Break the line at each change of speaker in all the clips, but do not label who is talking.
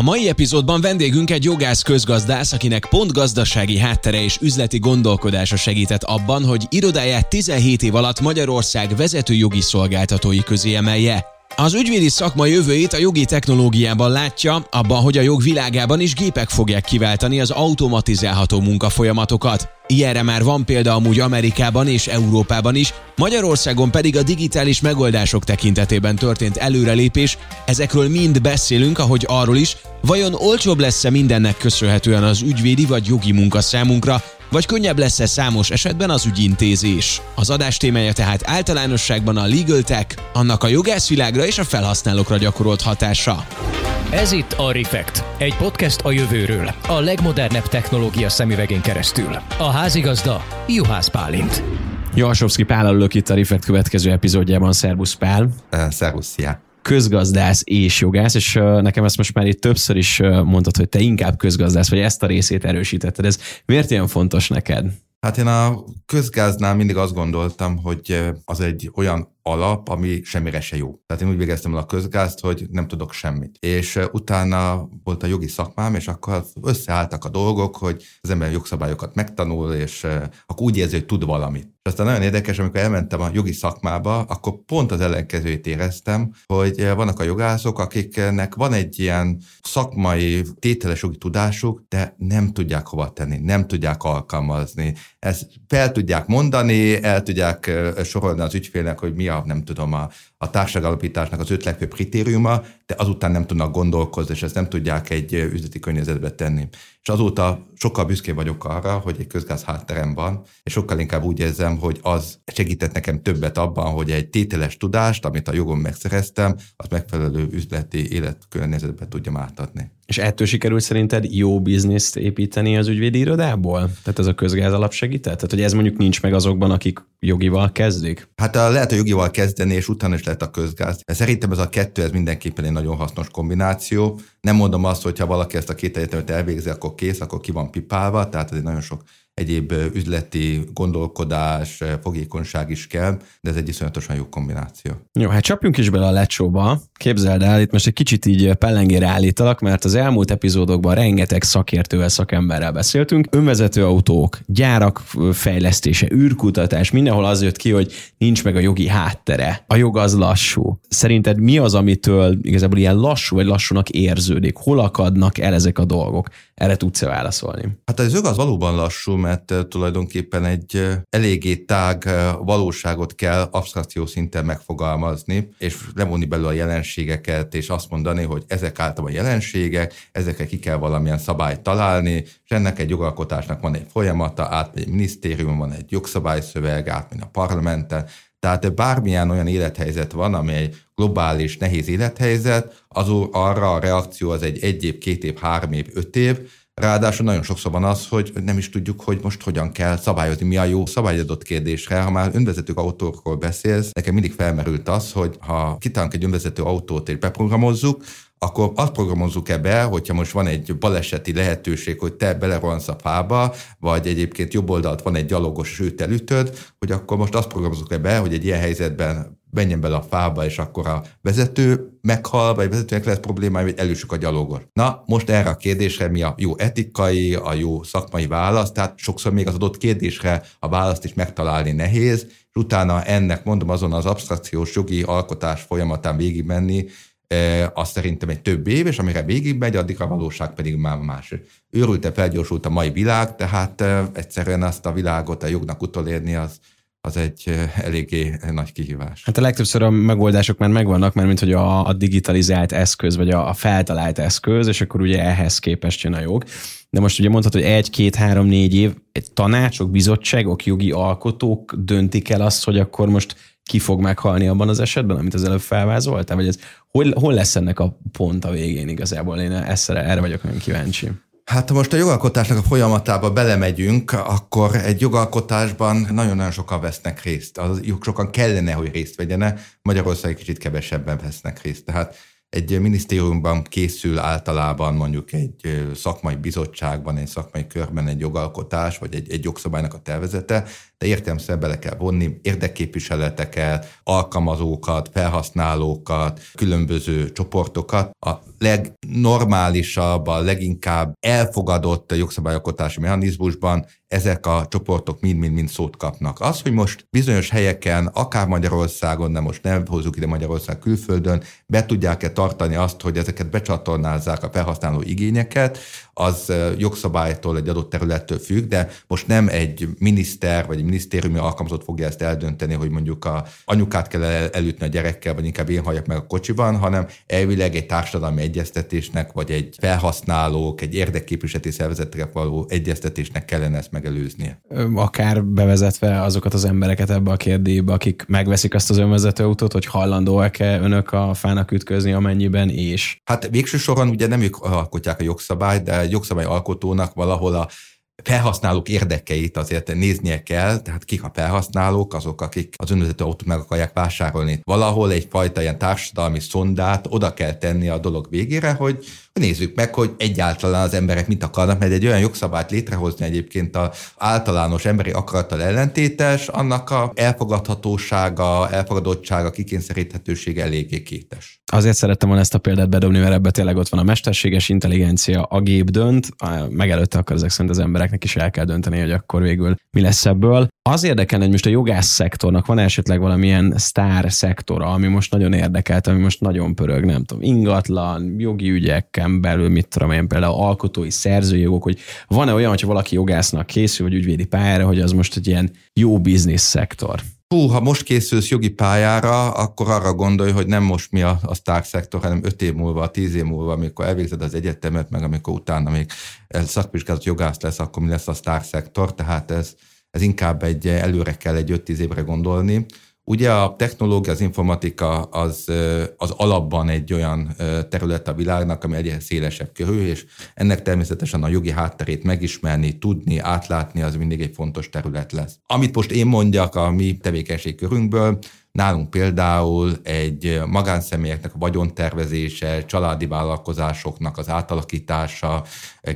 A mai epizódban vendégünk egy jogász közgazdász, akinek pont gazdasági háttere és üzleti gondolkodása segített abban, hogy irodáját 17 év alatt Magyarország vezető jogi szolgáltatói közé emelje. Az ügyvédi szakma jövőjét a jogi technológiában látja, abban, hogy a jog világában is gépek fogják kiváltani az automatizálható munkafolyamatokat. Ilyenre már van példa amúgy Amerikában és Európában is, Magyarországon pedig a digitális megoldások tekintetében történt előrelépés, ezekről mind beszélünk, ahogy arról is, vajon olcsóbb lesz-e mindennek köszönhetően az ügyvédi vagy jogi munka számunkra, vagy könnyebb lesz-e számos esetben az ügyintézés. Az adás témája tehát általánosságban a legal tech, annak a jogászvilágra és a felhasználókra gyakorolt hatása.
Ez itt a Refekt, egy podcast a jövőről, a legmodernebb technológia szemüvegén keresztül. A házigazda Juhász Pálint.
Jalsovszki Pál ülök itt a Refekt következő epizódjában. Szerbusz Pál.
Uh, szervusz, szia
közgazdász és jogász, és nekem ezt most már itt többször is mondtad, hogy te inkább közgazdász, vagy ezt a részét erősítetted. Ez miért ilyen fontos neked?
Hát én a közgáznál mindig azt gondoltam, hogy az egy olyan alap, ami semmire se jó. Tehát én úgy végeztem el a közgázt, hogy nem tudok semmit. És utána volt a jogi szakmám, és akkor összeálltak a dolgok, hogy az ember jogszabályokat megtanul, és akkor úgy érzi, hogy tud valamit. És aztán nagyon érdekes, amikor elmentem a jogi szakmába, akkor pont az ellenkezőjét éreztem, hogy vannak a jogászok, akiknek van egy ilyen szakmai, tételes jogi tudásuk, de nem tudják hova tenni, nem tudják alkalmazni. Ezt fel tudják mondani, el tudják sorolni az ügyfélnek, hogy mi a, nem tudom, a, a társadalapításnak az öt legfőbb kritériuma, de azután nem tudnak gondolkozni, és ezt nem tudják egy üzleti környezetbe tenni. És azóta sokkal büszke vagyok arra, hogy egy közgáz hátterem van, és sokkal inkább úgy érzem, hogy az segített nekem többet abban, hogy egy tételes tudást, amit a jogon megszereztem, az megfelelő üzleti életkörnyezetbe tudjam átadni.
És ettől sikerült szerinted jó bizniszt építeni az ügyvédi irodából? Tehát ez a közgáz alap segített? Tehát, hogy ez mondjuk nincs meg azokban, akik jogival kezdik?
Hát a, lehet a jogival kezdeni, és utána is lehet a közgáz. Szerintem ez a kettő, ez mindenképpen egy nagyon hasznos kombináció. Nem mondom azt, hogy ha valaki ezt a két egyetemet elvégzi, akkor kész, akkor ki van pipálva, tehát ez egy nagyon sok egyéb üzleti gondolkodás, fogékonyság is kell, de ez egy iszonyatosan jó kombináció.
Jó, hát csapjunk is bele a lecsóba. Képzeld el, itt most egy kicsit így pellengére állítalak, mert az elmúlt epizódokban rengeteg szakértővel, szakemberrel beszéltünk. Önvezető autók, gyárak fejlesztése, űrkutatás, mindenhol az jött ki, hogy nincs meg a jogi háttere. A jog az lassú. Szerinted mi az, amitől igazából ilyen lassú vagy lassúnak érződik? Hol akadnak el ezek a dolgok? Erre tudsz-e válaszolni?
Hát jog az valóban lassú, mert tulajdonképpen egy eléggé tág valóságot kell abstrakció szinten megfogalmazni, és levonni belőle a jelenségeket, és azt mondani, hogy ezek általában jelenségek, ezekre ki kell valamilyen szabályt találni, és ennek egy jogalkotásnak van egy folyamata, átmegy egy minisztérium, van egy jogszabályszöveg, átmegy a parlamenten, tehát bármilyen olyan élethelyzet van, ami egy globális, nehéz élethelyzet, az arra a reakció az egy egy év, két év, három év, öt év, Ráadásul nagyon sokszor van az, hogy nem is tudjuk, hogy most hogyan kell szabályozni, mi a jó szabályadott kérdésre. Ha már önvezető autókról beszélsz, nekem mindig felmerült az, hogy ha kitalálunk egy önvezető autót és beprogramozzuk, akkor azt programozzuk-e be, hogyha most van egy baleseti lehetőség, hogy te belerohansz a fába, vagy egyébként jobb oldalt van egy gyalogos, és őt elütöd, hogy akkor most azt programozzuk-e be, hogy egy ilyen helyzetben menjen bele a fába, és akkor a vezető meghal, vagy vezetőnek lesz problémája, vagy elősük a gyalogos. Na, most erre a kérdésre mi a jó etikai, a jó szakmai válasz, tehát sokszor még az adott kérdésre a választ is megtalálni nehéz, és utána ennek, mondom, azon az abstrakciós jogi alkotás folyamatán végigmenni, e, az szerintem egy több év, és amire végig megy, addig a valóság pedig már más. Őrült-e felgyorsult a mai világ, tehát e, egyszerűen azt a világot a jognak utolérni, az, az egy eléggé nagy kihívás.
Hát a legtöbbször a megoldások már megvannak, mert mint hogy a, a digitalizált eszköz, vagy a, a feltalált eszköz, és akkor ugye ehhez képest jön a jog. De most ugye mondhatod, hogy egy, két, három, négy év, egy tanácsok, bizottságok, jogi alkotók döntik el azt, hogy akkor most ki fog meghalni abban az esetben, amit az előbb felvázoltál? Vagy ez, hol, hol lesz ennek a pont a végén igazából? Én ezt, erre vagyok nagyon kíváncsi.
Hát ha most a jogalkotásnak a folyamatába belemegyünk, akkor egy jogalkotásban nagyon-nagyon sokan vesznek részt. Az sokan kellene, hogy részt vegyene, Magyarország kicsit kevesebben vesznek részt. Tehát egy minisztériumban készül általában mondjuk egy szakmai bizottságban, egy szakmai körben egy jogalkotás, vagy egy, egy jogszabálynak a tervezete, de értelmszerűen bele kell vonni érdekképviseleteket, alkalmazókat, felhasználókat, különböző csoportokat. A legnormálisabb, a leginkább elfogadott jogszabályalkotási mechanizmusban ezek a csoportok mind-mind-mind szót kapnak. Az, hogy most bizonyos helyeken, akár Magyarországon, de most nem hozzuk ide Magyarország külföldön, be tudják-e tartani azt, hogy ezeket becsatornázzák a felhasználó igényeket, az jogszabálytól egy adott területtől függ, de most nem egy miniszter vagy egy minisztériumi alkalmazott fogja ezt eldönteni, hogy mondjuk a anyukát kell elütni a gyerekkel, vagy inkább én halljak meg a kocsiban, hanem elvileg egy társadalmi egyeztetésnek, vagy egy felhasználók, egy érdekképviseleti szervezetre való egyeztetésnek kellene ezt megelőznie.
Akár bevezetve azokat az embereket ebbe a kérdébe, akik megveszik azt az önvezető autót, hogy hajlandóak-e önök a fának ütközni, amennyiben és.
Hát végső soron ugye nem ők alkotják a jogszabályt, de egy jogszabályalkotónak valahol a felhasználók érdekeit azért néznie kell, tehát kik a felhasználók, azok, akik az önvezető autót meg akarják vásárolni. Valahol egyfajta ilyen társadalmi szondát oda kell tenni a dolog végére, hogy nézzük meg, hogy egyáltalán az emberek mit akarnak, mert egy olyan jogszabályt létrehozni egyébként az általános emberi akarattal ellentétes, annak a elfogadhatósága, elfogadottsága, kikényszeríthetősége eléggé kétes.
Azért szerettem volna ezt a példát bedobni, mert ebbe tényleg ott van a mesterséges intelligencia, a gép dönt, megelőtte akkor ezek szerint az embereknek is el kell dönteni, hogy akkor végül mi lesz ebből. Az érdekel, hogy most a jogász szektornak van esetleg valamilyen sztár szektora, ami most nagyon érdekelt, ami most nagyon pörög, nem tudom, ingatlan, jogi ügyeken belül, mit tudom én, például alkotói szerzői jogok, hogy van-e olyan, hogyha valaki jogásznak készül, vagy ügyvédi pályára, hogy az most egy ilyen jó biznisz szektor?
Hú, ha most készülsz jogi pályára, akkor arra gondolj, hogy nem most mi a, a sztár szektor, hanem öt év múlva, tíz év múlva, amikor elvégzed az egyetemet, meg amikor utána még szakvizsgálat jogász lesz, akkor mi lesz a sztár szektor, tehát ez, ez inkább egy előre kell egy 5-10 évre gondolni. Ugye a technológia, az informatika az, az alapban egy olyan terület a világnak, ami egyre szélesebb körül, és ennek természetesen a jogi hátterét megismerni, tudni, átlátni, az mindig egy fontos terület lesz. Amit most én mondjak a mi tevékenységkörünkből, Nálunk például egy magánszemélyeknek a vagyontervezése, családi vállalkozásoknak az átalakítása,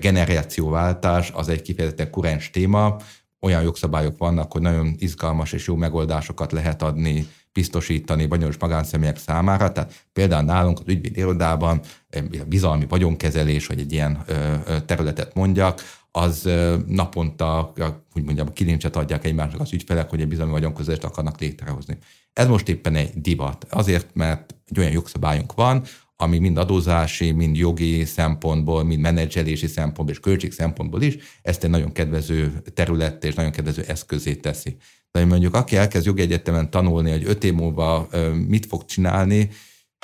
generációváltás az egy kifejezetten kurens téma, olyan jogszabályok vannak, hogy nagyon izgalmas és jó megoldásokat lehet adni, biztosítani vagyonos magánszemélyek számára. Tehát például nálunk az ügyvéd irodában bizalmi vagyonkezelés, vagy egy ilyen területet mondjak, az naponta, úgy mondjam, kilincset adják egymásnak az ügyfelek, hogy egy bizalmi vagyonkezelést akarnak létrehozni. Ez most éppen egy divat. Azért, mert egy olyan jogszabályunk van, ami mind adózási, mind jogi szempontból, mind menedzselési szempontból és költség szempontból is ezt egy nagyon kedvező terület és nagyon kedvező eszközé teszi. De mondjuk aki elkezd jogi egyetemen tanulni, hogy öt év múlva mit fog csinálni,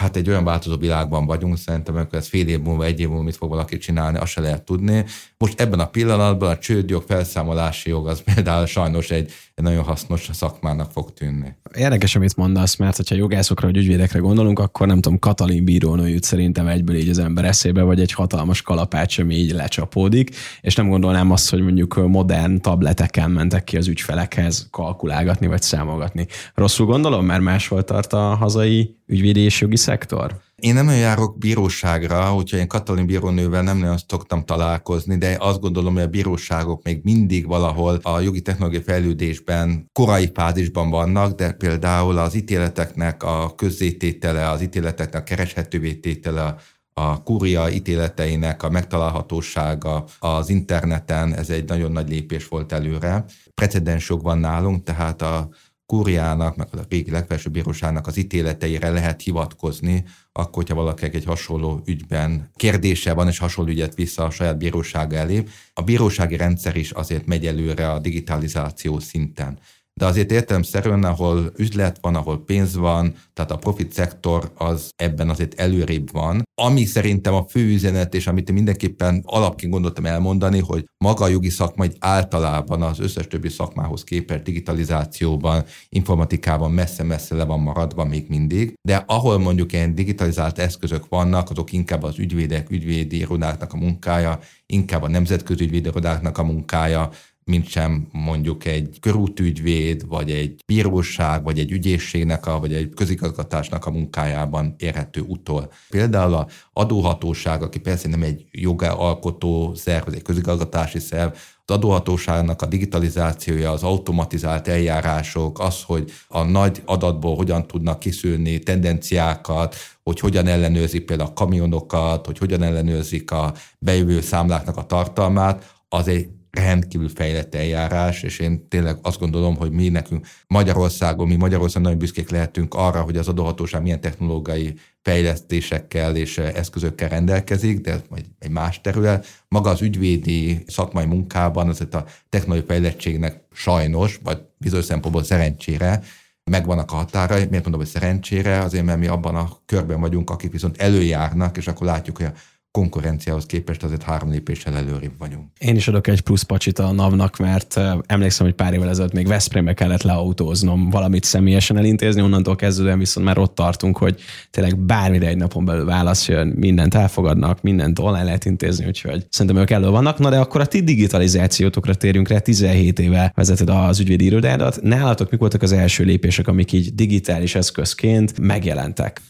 hát egy olyan változó világban vagyunk, szerintem amikor ez fél év múlva, egy év múlva mit fog valaki csinálni, azt se lehet tudni. Most ebben a pillanatban a csődjog, felszámolási jog az például sajnos egy, egy nagyon hasznos szakmának fog tűnni.
Érdekes, amit mondasz, mert ha jogászokra vagy ügyvédekre gondolunk, akkor nem tudom, Katalin bírónő jut szerintem egyből így az ember eszébe, vagy egy hatalmas kalapács, ami így lecsapódik, és nem gondolnám azt, hogy mondjuk modern tableteken mentek ki az ügyfelekhez kalkulálgatni vagy számolgatni. Rosszul gondolom, mert máshol tart a hazai ügyvédi és jogi szektor?
Én nem olyan járok bíróságra, úgyhogy én Katalin bírónővel nem nagyon szoktam találkozni, de azt gondolom, hogy a bíróságok még mindig valahol a jogi technológiai fejlődésben korai fázisban vannak, de például az ítéleteknek a közzététele, az ítéleteknek a kereshetővé tétele, a kúria ítéleteinek a megtalálhatósága az interneten, ez egy nagyon nagy lépés volt előre. Precedensok van nálunk, tehát a kúriának, meg a régi legfelsőbb bíróságnak az ítéleteire lehet hivatkozni, akkor, hogyha valaki egy hasonló ügyben kérdése van, és hasonló ügyet vissza a saját bírósága elé. A bírósági rendszer is azért megy előre a digitalizáció szinten de azért értelemszerűen, ahol üzlet van, ahol pénz van, tehát a profit szektor az ebben azért előrébb van. Ami szerintem a fő üzenet, és amit mindenképpen alapként gondoltam elmondani, hogy maga a jogi szakma egy általában az összes többi szakmához képest digitalizációban, informatikában messze-messze le van maradva még mindig, de ahol mondjuk ilyen digitalizált eszközök vannak, azok inkább az ügyvédek, ügyvédi irodáknak a munkája, inkább a nemzetközi ügyvédi irodáknak a munkája, mint sem mondjuk egy körútügyvéd, vagy egy bíróság, vagy egy ügyészségnek, a, vagy egy közigazgatásnak a munkájában érhető utol. Például a adóhatóság, aki persze nem egy jogalkotó szerv, vagy egy közigazgatási szerv, az adóhatóságnak a digitalizációja, az automatizált eljárások, az, hogy a nagy adatból hogyan tudnak kiszűrni tendenciákat, hogy hogyan ellenőrzik például a kamionokat, hogy hogyan ellenőrzik a bejövő számláknak a tartalmát, az egy rendkívül fejlett eljárás, és én tényleg azt gondolom, hogy mi nekünk Magyarországon, mi Magyarországon nagyon büszkék lehetünk arra, hogy az adóhatóság milyen technológiai fejlesztésekkel és eszközökkel rendelkezik, de ez majd egy más terület. Maga az ügyvédi szakmai munkában azért a technológiai fejlettségnek sajnos, vagy bizonyos szempontból szerencsére megvannak a határai. Miért mondom, hogy szerencsére? Azért, mert mi abban a körben vagyunk, akik viszont előjárnak, és akkor látjuk, hogy a konkurenciához képest azért három lépéssel előrébb vagyunk.
Én is adok egy plusz pacsit a NAV-nak, mert emlékszem, hogy pár évvel ezelőtt még Veszprémbe kellett leautóznom, valamit személyesen elintézni, onnantól kezdődően viszont már ott tartunk, hogy tényleg bármire egy napon belül válasz jön, mindent elfogadnak, mindent online lehet intézni, úgyhogy szerintem ők elő vannak. Na de akkor a ti digitalizációtokra térjünk rá, 17 éve vezeted az ügyvédi irodádat. Nálatok mik voltak az első lépések, amik így digitális eszközként megjelentek?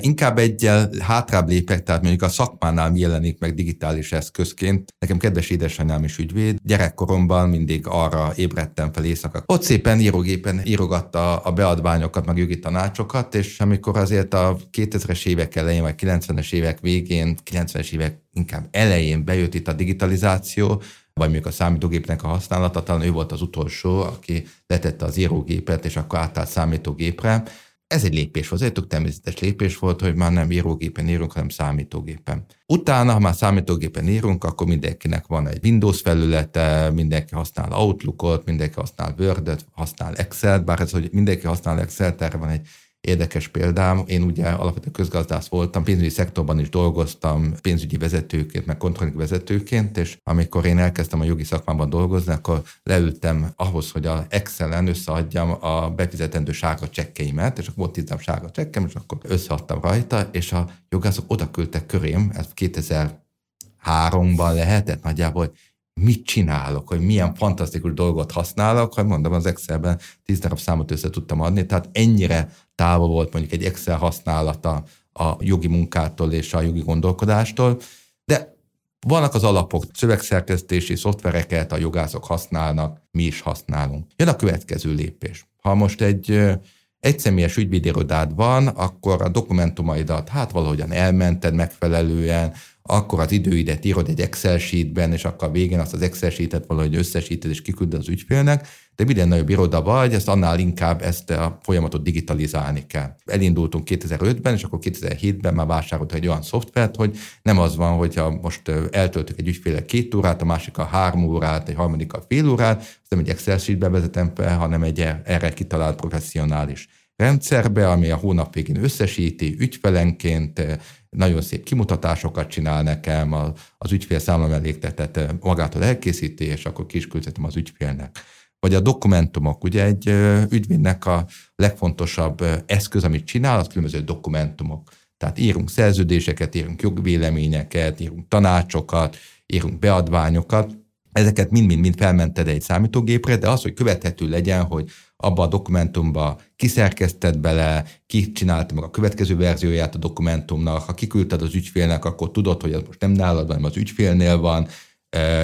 Inkább egyel hátrább lépek, tehát mondjuk a szakmánál jelenik meg digitális eszközként. Nekem kedves édesanyám is ügyvéd. Gyerekkoromban mindig arra ébredtem fel éjszaka. Ott szépen írógépen írogatta a beadványokat, meg jogi tanácsokat, és amikor azért a 2000-es évek elején, vagy 90-es évek végén, 90-es évek inkább elején bejött itt a digitalizáció, vagy mondjuk a számítógépnek a használata, talán ő volt az utolsó, aki letette az írógépet, és akkor átállt számítógépre ez egy lépés volt, ez egy tök természetes lépés volt, hogy már nem írógépen írunk, hanem számítógépen. Utána, ha már számítógépen írunk, akkor mindenkinek van egy Windows felülete, mindenki használ Outlookot, mindenki használ Word-et, használ Excel-t, bár ez, hogy mindenki használ Excel-t, erre van egy érdekes példám. Én ugye alapvetően közgazdász voltam, pénzügyi szektorban is dolgoztam, pénzügyi vezetőként, meg kontrolling vezetőként, és amikor én elkezdtem a jogi szakmában dolgozni, akkor leültem ahhoz, hogy a Excel-en összeadjam a befizetendő sárga csekkeimet, és akkor tíz sárga csekkem, és akkor összeadtam rajta, és a jogászok oda küldtek körém, ez 2003-ban lehetett nagyjából, hogy mit csinálok, hogy milyen fantasztikus dolgot használok, hogy mondom, az Excelben tíz darab számot össze tudtam adni, tehát ennyire távol volt mondjuk egy Excel használata a jogi munkától és a jogi gondolkodástól, de vannak az alapok, szövegszerkesztési szoftvereket a jogászok használnak, mi is használunk. Jön a következő lépés. Ha most egy egyszemélyes ügyvédirodád van, akkor a dokumentumaidat hát valahogyan elmented megfelelően, akkor az időidet írod egy Excel sheetben, és akkor a végén azt az Excel sheetet valahogy összesíted és kiküldöd az ügyfélnek, de minden nagyobb iroda vagy, ezt annál inkább ezt a folyamatot digitalizálni kell. Elindultunk 2005-ben, és akkor 2007-ben már vásárolt egy olyan szoftvert, hogy nem az van, hogyha most eltöltök egy ügyféle két órát, a másik a három órát, egy harmadik a fél órát, ezt nem egy Excel sheetbe vezetem fel, hanem egy erre kitalált professzionális rendszerbe, ami a hónap végén összesíti ügyfelenként, nagyon szép kimutatásokat csinál nekem, az ügyfél számlamelégtetet magától elkészíti, és akkor ki is az ügyfélnek. Vagy a dokumentumok, ugye egy ügyvédnek a legfontosabb eszköz, amit csinál, az különböző dokumentumok. Tehát írunk szerződéseket, írunk jogvéleményeket, írunk tanácsokat, írunk beadványokat, ezeket mind-mind-mind felmented egy számítógépre, de az, hogy követhető legyen, hogy abba a dokumentumba kiszerkesztett bele, ki csinálta meg a következő verzióját a dokumentumnak, ha kiküldted az ügyfélnek, akkor tudod, hogy az most nem nálad, hanem az ügyfélnél van,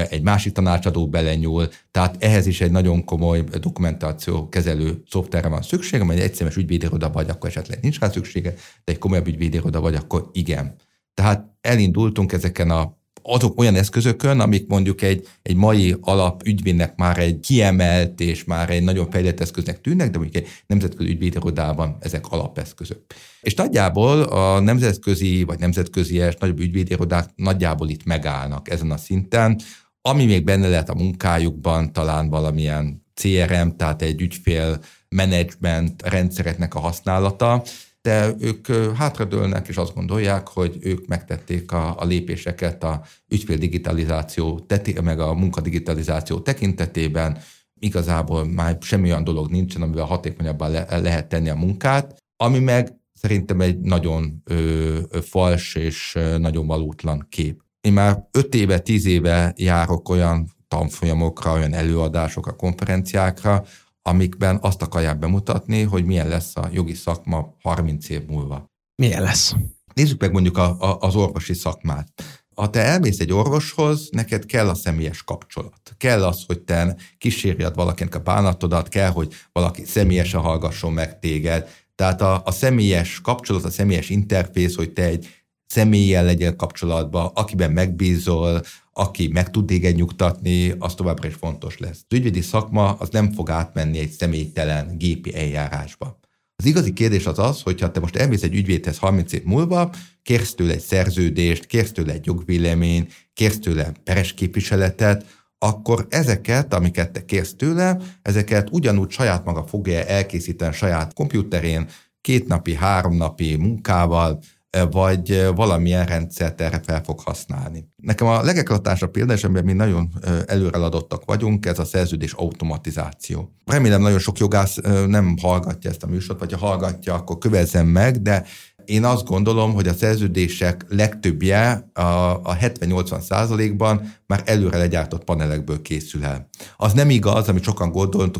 egy másik tanácsadó belenyúl, tehát ehhez is egy nagyon komoly dokumentáció kezelő szoftverre van szükség, amely egy egyszerűen ügyvédiroda vagy, akkor esetleg nincs rá szüksége, de egy komolyabb ügyvédiroda vagy, akkor igen. Tehát elindultunk ezeken a azok olyan eszközökön, amik mondjuk egy, egy mai alap ügyvédnek már egy kiemelt és már egy nagyon fejlett eszköznek tűnnek, de mondjuk egy nemzetközi ügyvédirodában ezek alapeszközök. És nagyjából a nemzetközi vagy nemzetközies nagyobb ügyvédirodák nagyjából itt megállnak ezen a szinten, ami még benne lehet a munkájukban, talán valamilyen CRM, tehát egy ügyfél menedzsment rendszereknek a használata, de ők hátradőlnek, és azt gondolják, hogy ők megtették a, a lépéseket a ügyfél digitalizáció, meg a munkadigitalizáció tekintetében, igazából már semmi olyan dolog nincsen, amivel hatékonyabban le, lehet tenni a munkát, ami meg szerintem egy nagyon ö, fals és nagyon valótlan kép. Én már öt éve, tíz éve járok olyan tanfolyamokra, olyan előadásokra, konferenciákra, amikben azt akarják bemutatni, hogy milyen lesz a jogi szakma 30 év múlva.
Milyen lesz?
Nézzük meg mondjuk a, a, az orvosi szakmát. Ha te elmész egy orvoshoz, neked kell a személyes kapcsolat. Kell az, hogy te kísérjed valakinek a bánatodat, kell, hogy valaki személyesen hallgasson meg téged. Tehát a, a személyes kapcsolat, a személyes interfész, hogy te egy személlyel legyél kapcsolatban, akiben megbízol, aki meg tud téged nyugtatni, az továbbra is fontos lesz. Az ügyvédi szakma az nem fog átmenni egy személytelen gépi eljárásba. Az igazi kérdés az az, hogyha te most elmész egy ügyvédhez 30 év múlva, kérsz tőle egy szerződést, kérsz tőle egy jogvélemény, kérsz tőle peres képviseletet, akkor ezeket, amiket te kérsz tőle, ezeket ugyanúgy saját maga fogja elkészíteni saját kompjúterén, két napi, három napi munkával, vagy valamilyen rendszert erre fel fog használni. Nekem a legeklatásabb példa, és amiben mi nagyon előreladottak vagyunk, ez a szerződés automatizáció. Remélem nagyon sok jogász nem hallgatja ezt a műsort, vagy ha hallgatja, akkor kövezzem meg, de én azt gondolom, hogy a szerződések legtöbbje a, a 70-80 százalékban már előre legyártott panelekből készül el. Az nem igaz, amit sokan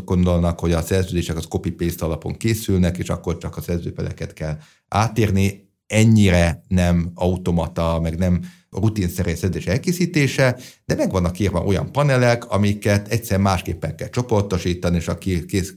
gondolnak, hogy a szerződések az copy-paste alapon készülnek, és akkor csak a szerzőfeleket kell átírni ennyire nem automata, meg nem rutinszerű szedés elkészítése, de meg vannak írva olyan panelek, amiket egyszer másképpen kell csoportosítani, és aki kész,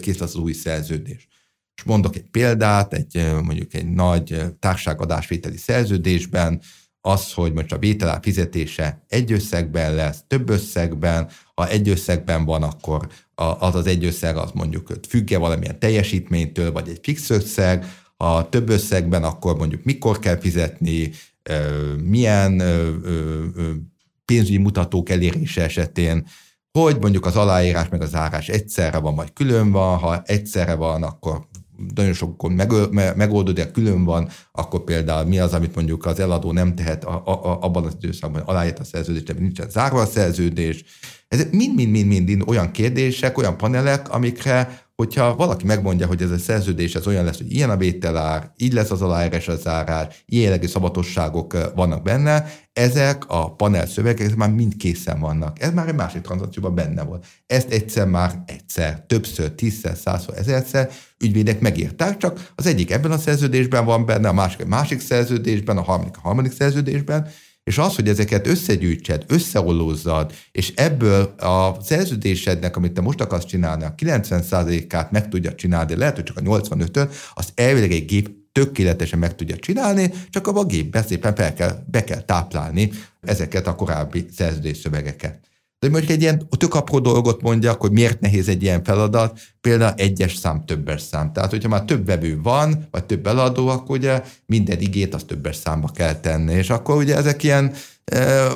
kész az új szerződés. És mondok egy példát, egy mondjuk egy nagy társágadásvételi szerződésben, az, hogy most a vételár fizetése egy összegben lesz, több összegben, ha egy összegben van, akkor az az egy összeg az mondjuk függe valamilyen teljesítménytől, vagy egy fix összeg, ha több összegben, akkor mondjuk mikor kell fizetni, milyen pénzügyi mutatók elérése esetén, hogy mondjuk az aláírás meg az zárás egyszerre van, vagy külön van, ha egyszerre van, akkor nagyon sokkor megoldódik, ha külön van, akkor például mi az, amit mondjuk az eladó nem tehet a, a, a, abban az időszakban, hogy aláírt a szerződést, de nincsen zárva a szerződés. Ez mind-mind-mind olyan kérdések, olyan panelek, amikre hogyha valaki megmondja, hogy ez a szerződés ez olyan lesz, hogy ilyen a vételár, így lesz az aláírás az zárás, ilyen jellegű szabatosságok vannak benne, ezek a panel szövegek már mind készen vannak. Ez már egy másik tranzakcióban benne volt. Ezt egyszer már egyszer, többször, tízszer, százszor, ezerszer ügyvédek megírták, csak az egyik ebben a szerződésben van benne, a másik a másik szerződésben, a harmadik a harmadik szerződésben, és az, hogy ezeket összegyűjtsed, összeollózzad, és ebből a szerződésednek, amit te most akarsz csinálni, a 90%-át meg tudja csinálni, lehet, hogy csak a 85-ön, az elvileg egy gép tökéletesen meg tudja csinálni, csak abban a gépbe szépen fel kell, be kell táplálni ezeket a korábbi szerződésszövegeket. De mondjuk egy ilyen tök apró dolgot mondjak, hogy miért nehéz egy ilyen feladat, például egyes szám, többes szám. Tehát, hogyha már több vevő van, vagy több eladó, akkor ugye minden igét az többes számba kell tenni. És akkor ugye ezek ilyen e,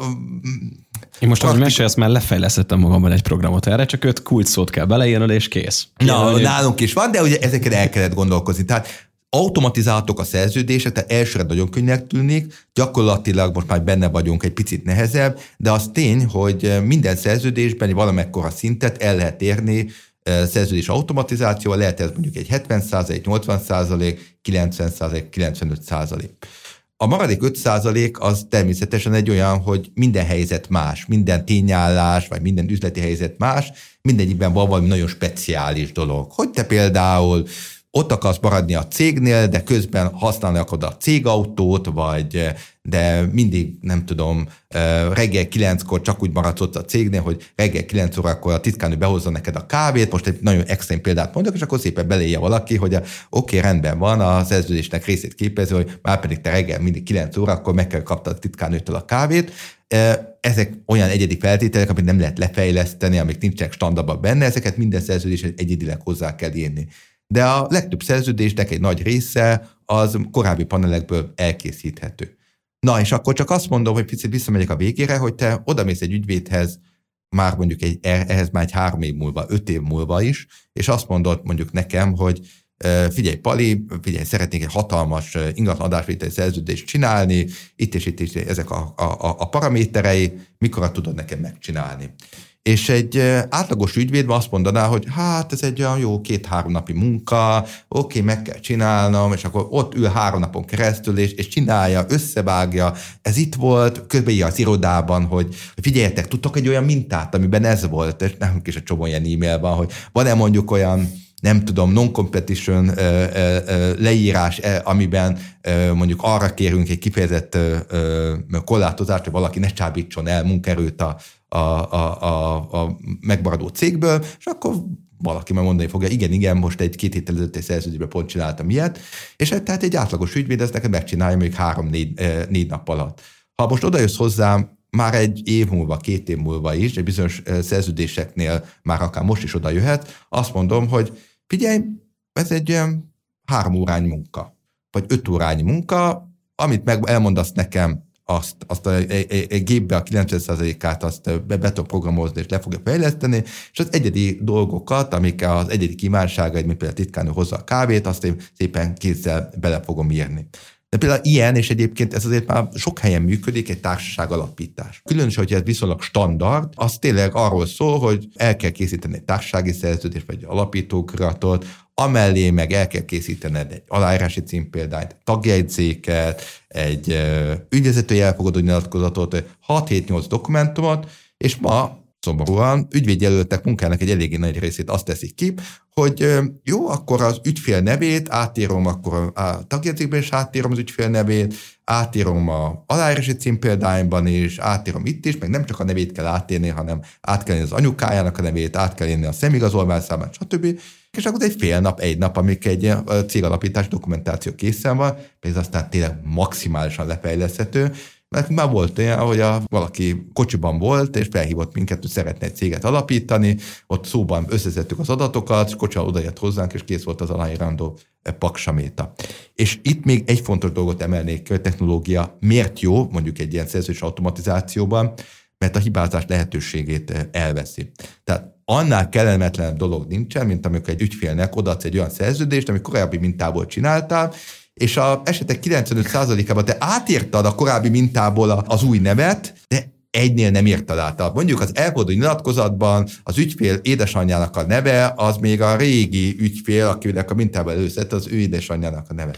én most, ahogy mesélsz, már lefejlesztettem magamban egy programot erre, csak öt kulcs szót kell beleírnod, és kész.
Na, hogy... nálunk is van, de ugye ezeket el kellett gondolkozni. Tehát automatizáltok a szerződések, tehát elsőre nagyon könnyűnek tűnik, gyakorlatilag most már benne vagyunk egy picit nehezebb, de az tény, hogy minden szerződésben valamekkora szintet el lehet érni szerződés automatizációval, lehet ez mondjuk egy 70% 80% 90% 95% a maradék 5% az természetesen egy olyan, hogy minden helyzet más, minden tényállás, vagy minden üzleti helyzet más, mindegyikben van valami nagyon speciális dolog. Hogy te például ott akarsz maradni a cégnél, de közben használni akarod a cégautót, vagy de mindig, nem tudom, reggel kilenckor csak úgy maradsz ott a cégnél, hogy reggel kilenc órakor a titkánő behozza neked a kávét, most egy nagyon extrém példát mondok, és akkor szépen beléje valaki, hogy oké, okay, rendben van, a szerződésnek részét képező, hogy már pedig te reggel mindig kilenc órakor meg kell kaptad a titkánőtől a kávét, ezek olyan egyedi feltételek, amit nem lehet lefejleszteni, amik nincsenek standardban benne, ezeket minden szerződés egyedileg hozzá kell írni de a legtöbb szerződésnek egy nagy része az korábbi panelekből elkészíthető. Na, és akkor csak azt mondom, hogy picit visszamegyek a végére, hogy te odamész egy ügyvédhez, már mondjuk egy, ehhez már egy három év múlva, öt év múlva is, és azt mondod mondjuk nekem, hogy figyelj Pali, figyelj, szeretnék egy hatalmas ingatlan adásvételi szerződést csinálni, itt és itt is ezek a, a, a paraméterei, mikor tudod nekem megcsinálni. És egy átlagos ügyvéd azt mondaná, hogy hát ez egy olyan jó két-három napi munka, oké, meg kell csinálnom, és akkor ott ül három napon keresztül, és, és csinálja, összevágja. Ez itt volt, közben az irodában, hogy figyeljetek, tudtok egy olyan mintát, amiben ez volt, és nem is a csomó ilyen e-mail van, hogy van-e mondjuk olyan nem tudom, non-competition leírás, amiben mondjuk arra kérünk egy kifejezett korlátozást, hogy valaki ne csábítson el munkerőt a, a, a, a, a megmaradó cégből, és akkor valaki majd mondani fogja, igen, igen, most egy két héttel ezelőtt egy szerződésben pont csináltam ilyet, és tehát egy átlagos ügyvéd ezt neked megcsinálja még három-négy négy nap alatt. Ha most odajössz hozzám, már egy év múlva, két év múlva is, egy bizonyos szerződéseknél már akár most is oda jöhet, azt mondom, hogy figyelj, ez egy olyan három órányi munka, vagy öt órányi munka, amit meg elmondasz nekem, azt, azt a, a, a gépbe a 90%-át azt be, be tud programozni, és le fogja fejleszteni, és az egyedi dolgokat, amik az egyedi kívánságaid, mint például titkánő hozza a kávét, azt én szépen kézzel bele fogom írni. De például ilyen, és egyébként ez azért már sok helyen működik, egy társaság alapítás. Különösen, hogy ez viszonylag standard, az tényleg arról szól, hogy el kell készíteni egy társasági szerződést, vagy egy alapítókratot, amellé meg el kell készítened egy aláírási címpéldányt, tagjegyzéket, egy ügyvezetői elfogadó nyilatkozatot, 6-7-8 dokumentumot, és ma szomorúan ügyvédjelöltek munkának egy eléggé nagy részét azt teszik ki, hogy jó, akkor az ügyfél nevét átírom, akkor a tagjegyzékben is átírom az ügyfél nevét, átírom a aláírási címpéldányban is, átírom itt is, meg nem csak a nevét kell átírni, hanem át kell az anyukájának a nevét, át kell a szemigazolvány számát, stb. És akkor egy fél nap, egy nap, amíg egy cégalapítás dokumentáció készen van, ez aztán tényleg maximálisan lefejleszthető, mert már volt olyan, hogy a, valaki kocsiban volt, és felhívott minket, hogy szeretne egy céget alapítani, ott szóban összezettük az adatokat, és kocsa odajött hozzánk, és kész volt az aláírandó paksaméta. És itt még egy fontos dolgot emelnék hogy technológia miért jó, mondjuk egy ilyen szerzős automatizációban, mert a hibázás lehetőségét elveszi. Tehát annál kellemetlenebb dolog nincsen, mint amikor egy ügyfélnek odaadsz egy olyan szerződést, ami korábbi mintából csináltál, és a esetek 95%-ában te átírtad a korábbi mintából az új nevet, de egynél nem írtad át. Mondjuk az elforduló nyilatkozatban az ügyfél édesanyjának a neve, az még a régi ügyfél, akinek a mintában előszett, az ő édesanyjának a neve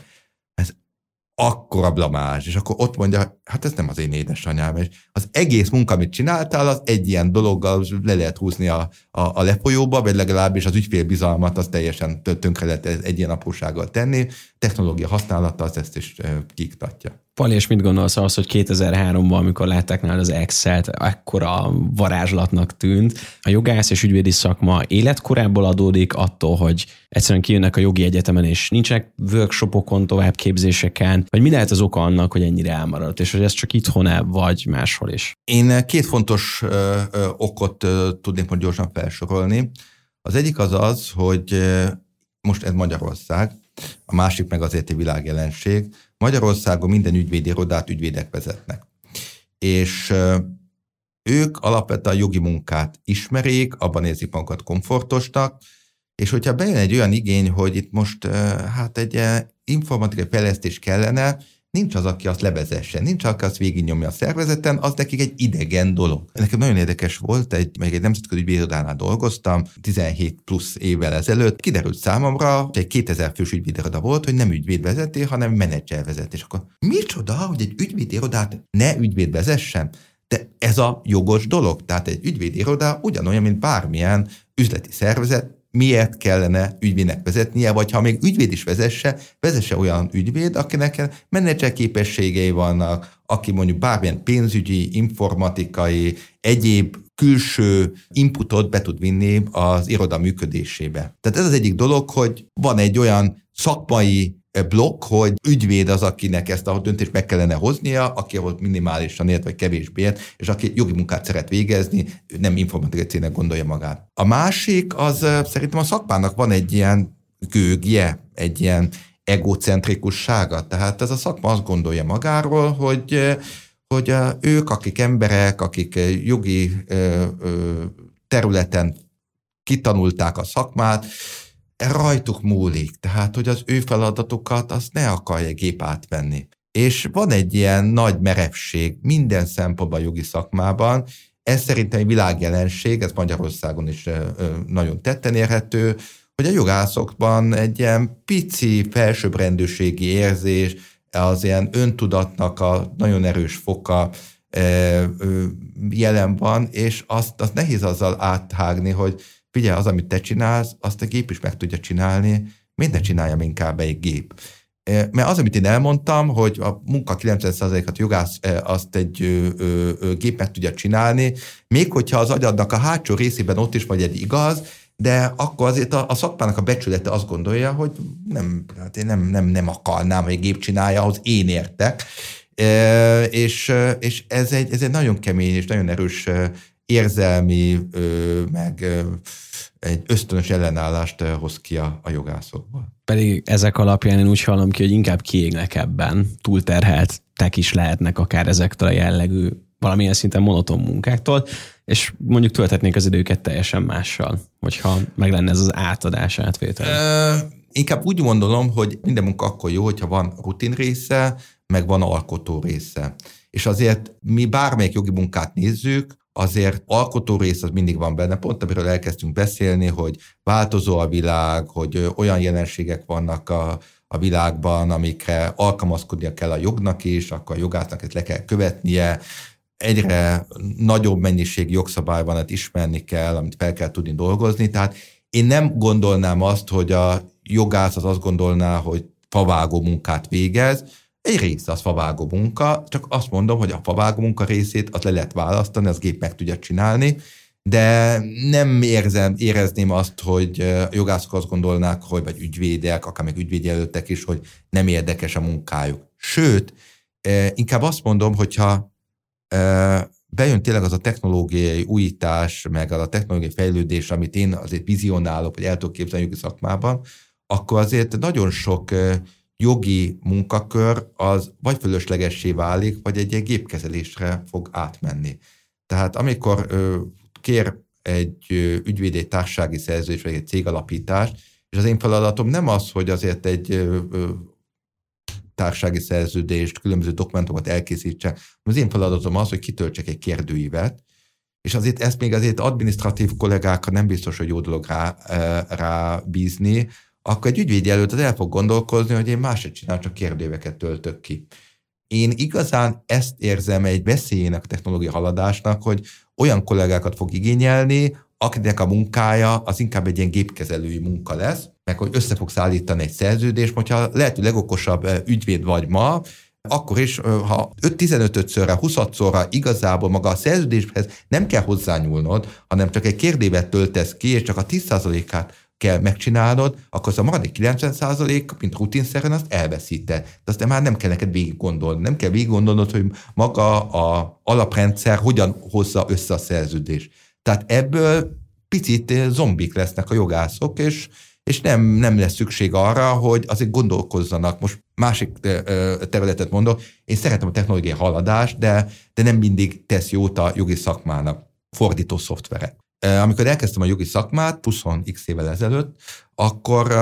akkora blamás, és akkor ott mondja, hát ez nem az én édesanyám, és az egész munka, amit csináltál, az egy ilyen dologgal le lehet húzni a, a, a lefolyóba, vagy legalábbis az ügyfélbizalmat, az teljesen tönkre lehet egy ilyen aprósággal tenni. Technológia használata az ezt is kiktatja.
Pali, és mit gondolsz az, hogy 2003-ban, amikor látták nálad az Excel-t, ekkora varázslatnak tűnt, a jogász és ügyvédi szakma életkorából adódik attól, hogy egyszerűen kijönnek a jogi egyetemen, és nincsenek workshopokon, továbbképzéseken, vagy mi lehet az oka annak, hogy ennyire elmaradt, és hogy ez csak itthon -e, vagy máshol is?
Én két fontos ö, ö, okot ö, tudnék most gyorsan felsorolni. Az egyik az az, hogy most ez Magyarország, a másik meg azért egy világjelenség, Magyarországon minden ügyvédirodát ügyvédek vezetnek. És ők alapvetően a jogi munkát ismerik, abban érzik magukat komfortosnak, és hogyha bejön egy olyan igény, hogy itt most hát egy informatikai fejlesztés kellene, nincs az, aki azt levezesse, nincs, aki azt végignyomja a szervezeten, az nekik egy idegen dolog. Nekem nagyon érdekes volt, egy, meg egy nemzetközi ügyvédirodánál dolgoztam, 17 plusz évvel ezelőtt, kiderült számomra, hogy egy 2000 fős ügyvédiroda volt, hogy nem ügyvéd vezeti, hanem menedzser vezet. És akkor micsoda, hogy egy ügyvédirodát ne ügyvéd vezessen? De ez a jogos dolog. Tehát egy ügyvédiroda ugyanolyan, mint bármilyen üzleti szervezet, miért kellene ügyvédnek vezetnie, vagy ha még ügyvéd is vezesse, vezesse olyan ügyvéd, akinek menedzser képességei vannak, aki mondjuk bármilyen pénzügyi, informatikai, egyéb külső inputot be tud vinni az iroda működésébe. Tehát ez az egyik dolog, hogy van egy olyan szakmai blokk, hogy ügyvéd az, akinek ezt a döntést meg kellene hoznia, aki ahol minimálisan ért, vagy kevésbé ért, és aki jogi munkát szeret végezni, nem informatikai cégnek gondolja magát. A másik, az szerintem a szakmának van egy ilyen gőgje, egy ilyen egocentrikussága. Tehát ez a szakma azt gondolja magáról, hogy, hogy ők, akik emberek, akik jogi területen kitanulták a szakmát, rajtuk múlik, tehát hogy az ő feladatokat azt ne akarja gép átvenni. És van egy ilyen nagy merevség minden szempontban a jogi szakmában, Ez szerintem egy világjelenség, ez Magyarországon is nagyon tetten érhető, hogy a jogászokban egy ilyen pici felsőbbrendűségi érzés, az ilyen öntudatnak a nagyon erős foka jelen van, és azt, azt nehéz azzal áthágni, hogy figyelj, az, amit te csinálsz, azt a gép is meg tudja csinálni, miért ne csináljam inkább egy gép? Mert az, amit én elmondtam, hogy a munka 90%-at jogász azt egy ö, ö, ö, gép meg tudja csinálni, még hogyha az agyadnak a hátsó részében ott is vagy egy igaz, de akkor azért a, a szakmának a becsülete azt gondolja, hogy nem, hát én nem, nem, nem akarnám, hogy egy gép csinálja, ahhoz én értek. E, és és ez, egy, ez egy nagyon kemény és nagyon erős érzelmi, meg egy ösztönös ellenállást hoz ki a, a jogászokból.
Pedig ezek alapján én úgy hallom ki, hogy inkább kiégnek ebben, túlterheltek is lehetnek akár ezektől a jellegű valamilyen szinten monoton munkáktól, és mondjuk töltetnék az időket teljesen mással, hogyha meg lenne ez az átadás átvétel.
E, inkább úgy gondolom, hogy minden munka akkor jó, hogyha van rutin része, meg van alkotó része. És azért mi bármelyik jogi munkát nézzük, azért alkotó rész az mindig van benne, pont amiről elkezdtünk beszélni, hogy változó a világ, hogy olyan jelenségek vannak a, a világban, amikre alkalmazkodnia kell a jognak is, akkor a jogásznak ezt le kell követnie, egyre nagyobb mennyiség jogszabály van, ismerni kell, amit fel kell tudni dolgozni, tehát én nem gondolnám azt, hogy a jogász az azt gondolná, hogy favágó munkát végez, egy része az favágó munka, csak azt mondom, hogy a favágó munka részét az le lehet választani, az gép meg tudja csinálni, de nem érzem, érezném azt, hogy a jogászok azt gondolnák, hogy vagy ügyvédek, akár meg ügyvédjelöltek is, hogy nem érdekes a munkájuk. Sőt, inkább azt mondom, hogyha bejön tényleg az a technológiai újítás, meg az a technológiai fejlődés, amit én azért vizionálok, vagy el tudok képzelni jogi szakmában, akkor azért nagyon sok jogi munkakör az vagy fölöslegessé válik, vagy egy, egy gépkezelésre fog átmenni. Tehát amikor ö, kér egy ügyvéd egy társasági szerződés, vagy egy cégalapítást, és az én feladatom nem az, hogy azért egy ö, ö, társasági szerződést, különböző dokumentumokat elkészítse. Az én feladatom az, hogy kitöltsek egy kérdőívet, és azért ezt még azért administratív kollégákra nem biztos, hogy jó dolog rá, rá bízni, akkor egy ügyvéd előtt az el fog gondolkozni, hogy én máshogy csinál, csak kérdőíveket töltök ki. Én igazán ezt érzem egy veszélyének a technológia haladásnak, hogy olyan kollégákat fog igényelni, akinek a munkája az inkább egy ilyen gépkezelői munka lesz, meg hogy össze fogsz állítani egy szerződést, hogyha lehető legokosabb ügyvéd vagy ma, akkor is, ha 5-15-szörre, 20-szorra igazából maga a szerződéshez nem kell hozzányúlnod, hanem csak egy kérdévet töltesz ki, és csak a 10%-át kell megcsinálnod, akkor az a maradék 90 mint rutinszerűen azt elveszíted. De azt már nem kell neked végig gondolni. Nem kell végig gondolnod, hogy maga a alaprendszer hogyan hozza össze a szerződést. Tehát ebből picit zombik lesznek a jogászok, és, és nem, nem lesz szükség arra, hogy azért gondolkozzanak. Most másik területet mondok, én szeretem a technológiai haladást, de, de nem mindig tesz jót a jogi szakmának fordító szoftverek. Amikor elkezdtem a jogi szakmát, 20x évvel ezelőtt, akkor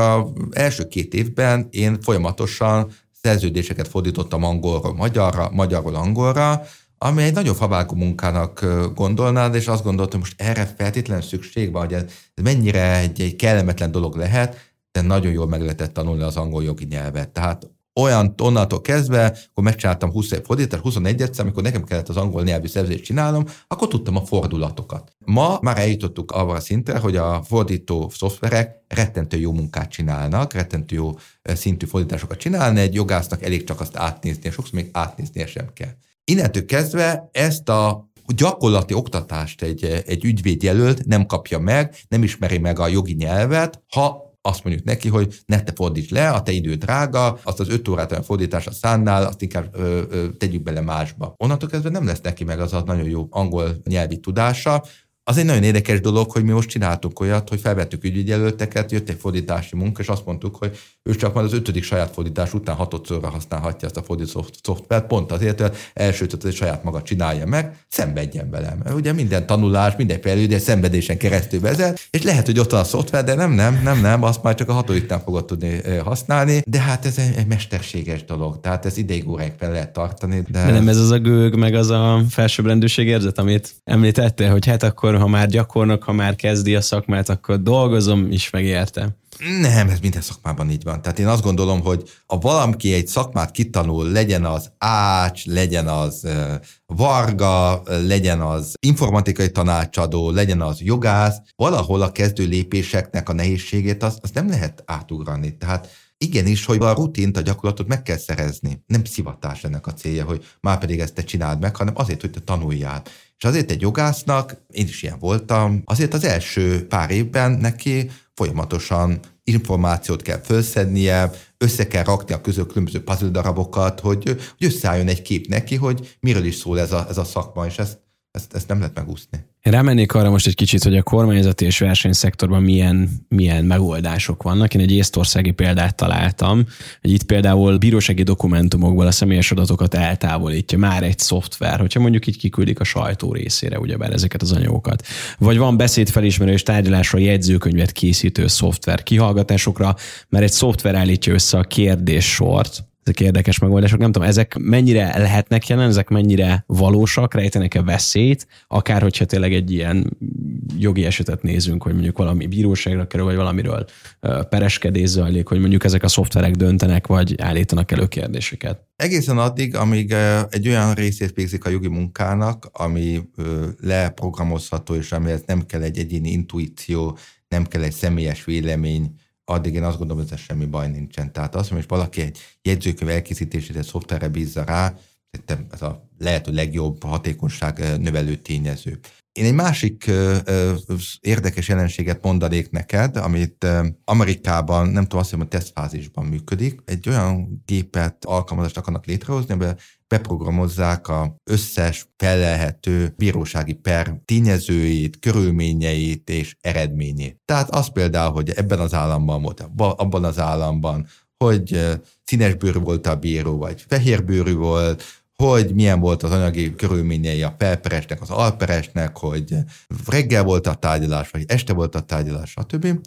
első két évben én folyamatosan szerződéseket fordítottam angolról magyarra, magyarról angolra, ami egy nagyon favágó munkának gondolnád, és azt gondoltam, most erre feltétlenül szükség van, hogy ez mennyire egy, egy kellemetlen dolog lehet, de nagyon jól meg lehetett tanulni az angol jogi nyelvet. Tehát olyan onnantól kezdve, akkor megcsináltam 20 év fordítást, 21 egyszer, amikor nekem kellett az angol nyelvű szerzést csinálnom, akkor tudtam a fordulatokat. Ma már eljutottuk arra a szintre, hogy a fordító szoftverek rettentő jó munkát csinálnak, rettentő jó szintű fordításokat csinálni, egy jogásznak elég csak azt átnézni, sokszor még átnéznie sem kell. Innentől kezdve ezt a gyakorlati oktatást egy, egy ügyvédjelölt nem kapja meg, nem ismeri meg a jogi nyelvet, ha azt mondjuk neki, hogy ne te fordíts le, a te idő drága, azt az öt órát olyan fordításra szánnál, azt inkább ö, ö, tegyük bele másba. Onnantól kezdve nem lesz neki meg az a nagyon jó angol nyelvi tudása, Az egy nagyon érdekes dolog, hogy mi most csináltunk olyat, hogy felvettük ügyügyelőteket, jött egy fordítási munka, és azt mondtuk, hogy ő csak már az ötödik saját fordítás után hatodszorra használhatja ezt a fordító szoftvert, pont azért, hogy elsőt hogy saját maga csinálja meg, szenvedjen velem. Ugye minden tanulás, minden fejlődés szenvedésen keresztül vezet, és lehet, hogy ott van a szoftver, de nem, nem, nem, nem, azt már csak a hatodiknál fogod tudni használni, de hát ez egy, egy mesterséges dolog, tehát ez ideig óráig lehet tartani. De...
de nem ez az a gőg, meg az a felsőbbrendűség érzet, amit említettél, hogy hát akkor, ha már gyakornok, ha már kezdi a szakmát, akkor dolgozom is megérte.
Nem, ez minden szakmában így van. Tehát én azt gondolom, hogy a valaki egy szakmát kitanul, legyen az ács, legyen az varga, legyen az informatikai tanácsadó, legyen az jogász, valahol a kezdő lépéseknek a nehézségét azt, azt nem lehet átugrani. Tehát igenis, hogy a rutint, a gyakorlatot meg kell szerezni. Nem szivatás ennek a célja, hogy már pedig ezt te csináld meg, hanem azért, hogy te tanuljál. És azért egy jogásznak, én is ilyen voltam, azért az első pár évben neki folyamatosan információt kell felszednie, össze kell rakni a közül különböző puzzle darabokat, hogy, hogy összeálljon egy kép neki, hogy miről is szól ez a, ez a szakma, és ezt, ezt, ezt nem lehet megúszni.
Én rámennék arra most egy kicsit, hogy a kormányzati és versenyszektorban milyen, milyen megoldások vannak. Én egy észtországi példát találtam, hogy itt például bírósági dokumentumokból a személyes adatokat eltávolítja már egy szoftver, hogyha mondjuk így kiküldik a sajtó részére, ugyebár ezeket az anyagokat. Vagy van beszédfelismerő és tárgyalásra jegyzőkönyvet készítő szoftver kihallgatásokra, mert egy szoftver állítja össze a kérdéssort, ezek érdekes megoldások. Nem tudom, ezek mennyire lehetnek jelen, ezek mennyire valósak, rejtenek-e veszélyt, akár hogyha tényleg egy ilyen jogi esetet nézünk, hogy mondjuk valami bíróságra kerül, vagy valamiről pereskedés zajlik, hogy mondjuk ezek a szoftverek döntenek, vagy állítanak elő kérdéseket.
Egészen addig, amíg egy olyan részét végzik a jogi munkának, ami leprogramozható, és amihez nem kell egy egyéni intuíció, nem kell egy személyes vélemény, addig én azt gondolom, hogy ez semmi baj nincsen. Tehát azt mondom, hogy valaki egy jegyzőkönyv elkészítését egy szoftverre bízza rá, ez a lehető legjobb hatékonyság növelő tényező. Én egy másik ö, ö, érdekes jelenséget mondanék neked, amit Amerikában, nem tudom, azt hiszem, hogy tesztfázisban működik. Egy olyan gépet, alkalmazást akarnak létrehozni, amiben beprogramozzák a összes felelhető bírósági per tényezőit, körülményeit és eredményét. Tehát az például, hogy ebben az államban volt, abban az államban, hogy színesbőrű volt a bíró, vagy fehérbőrű volt, hogy milyen volt az anyagi körülményei a felperesnek, az alperesnek, hogy reggel volt a tárgyalás, vagy este volt a tárgyalás, stb.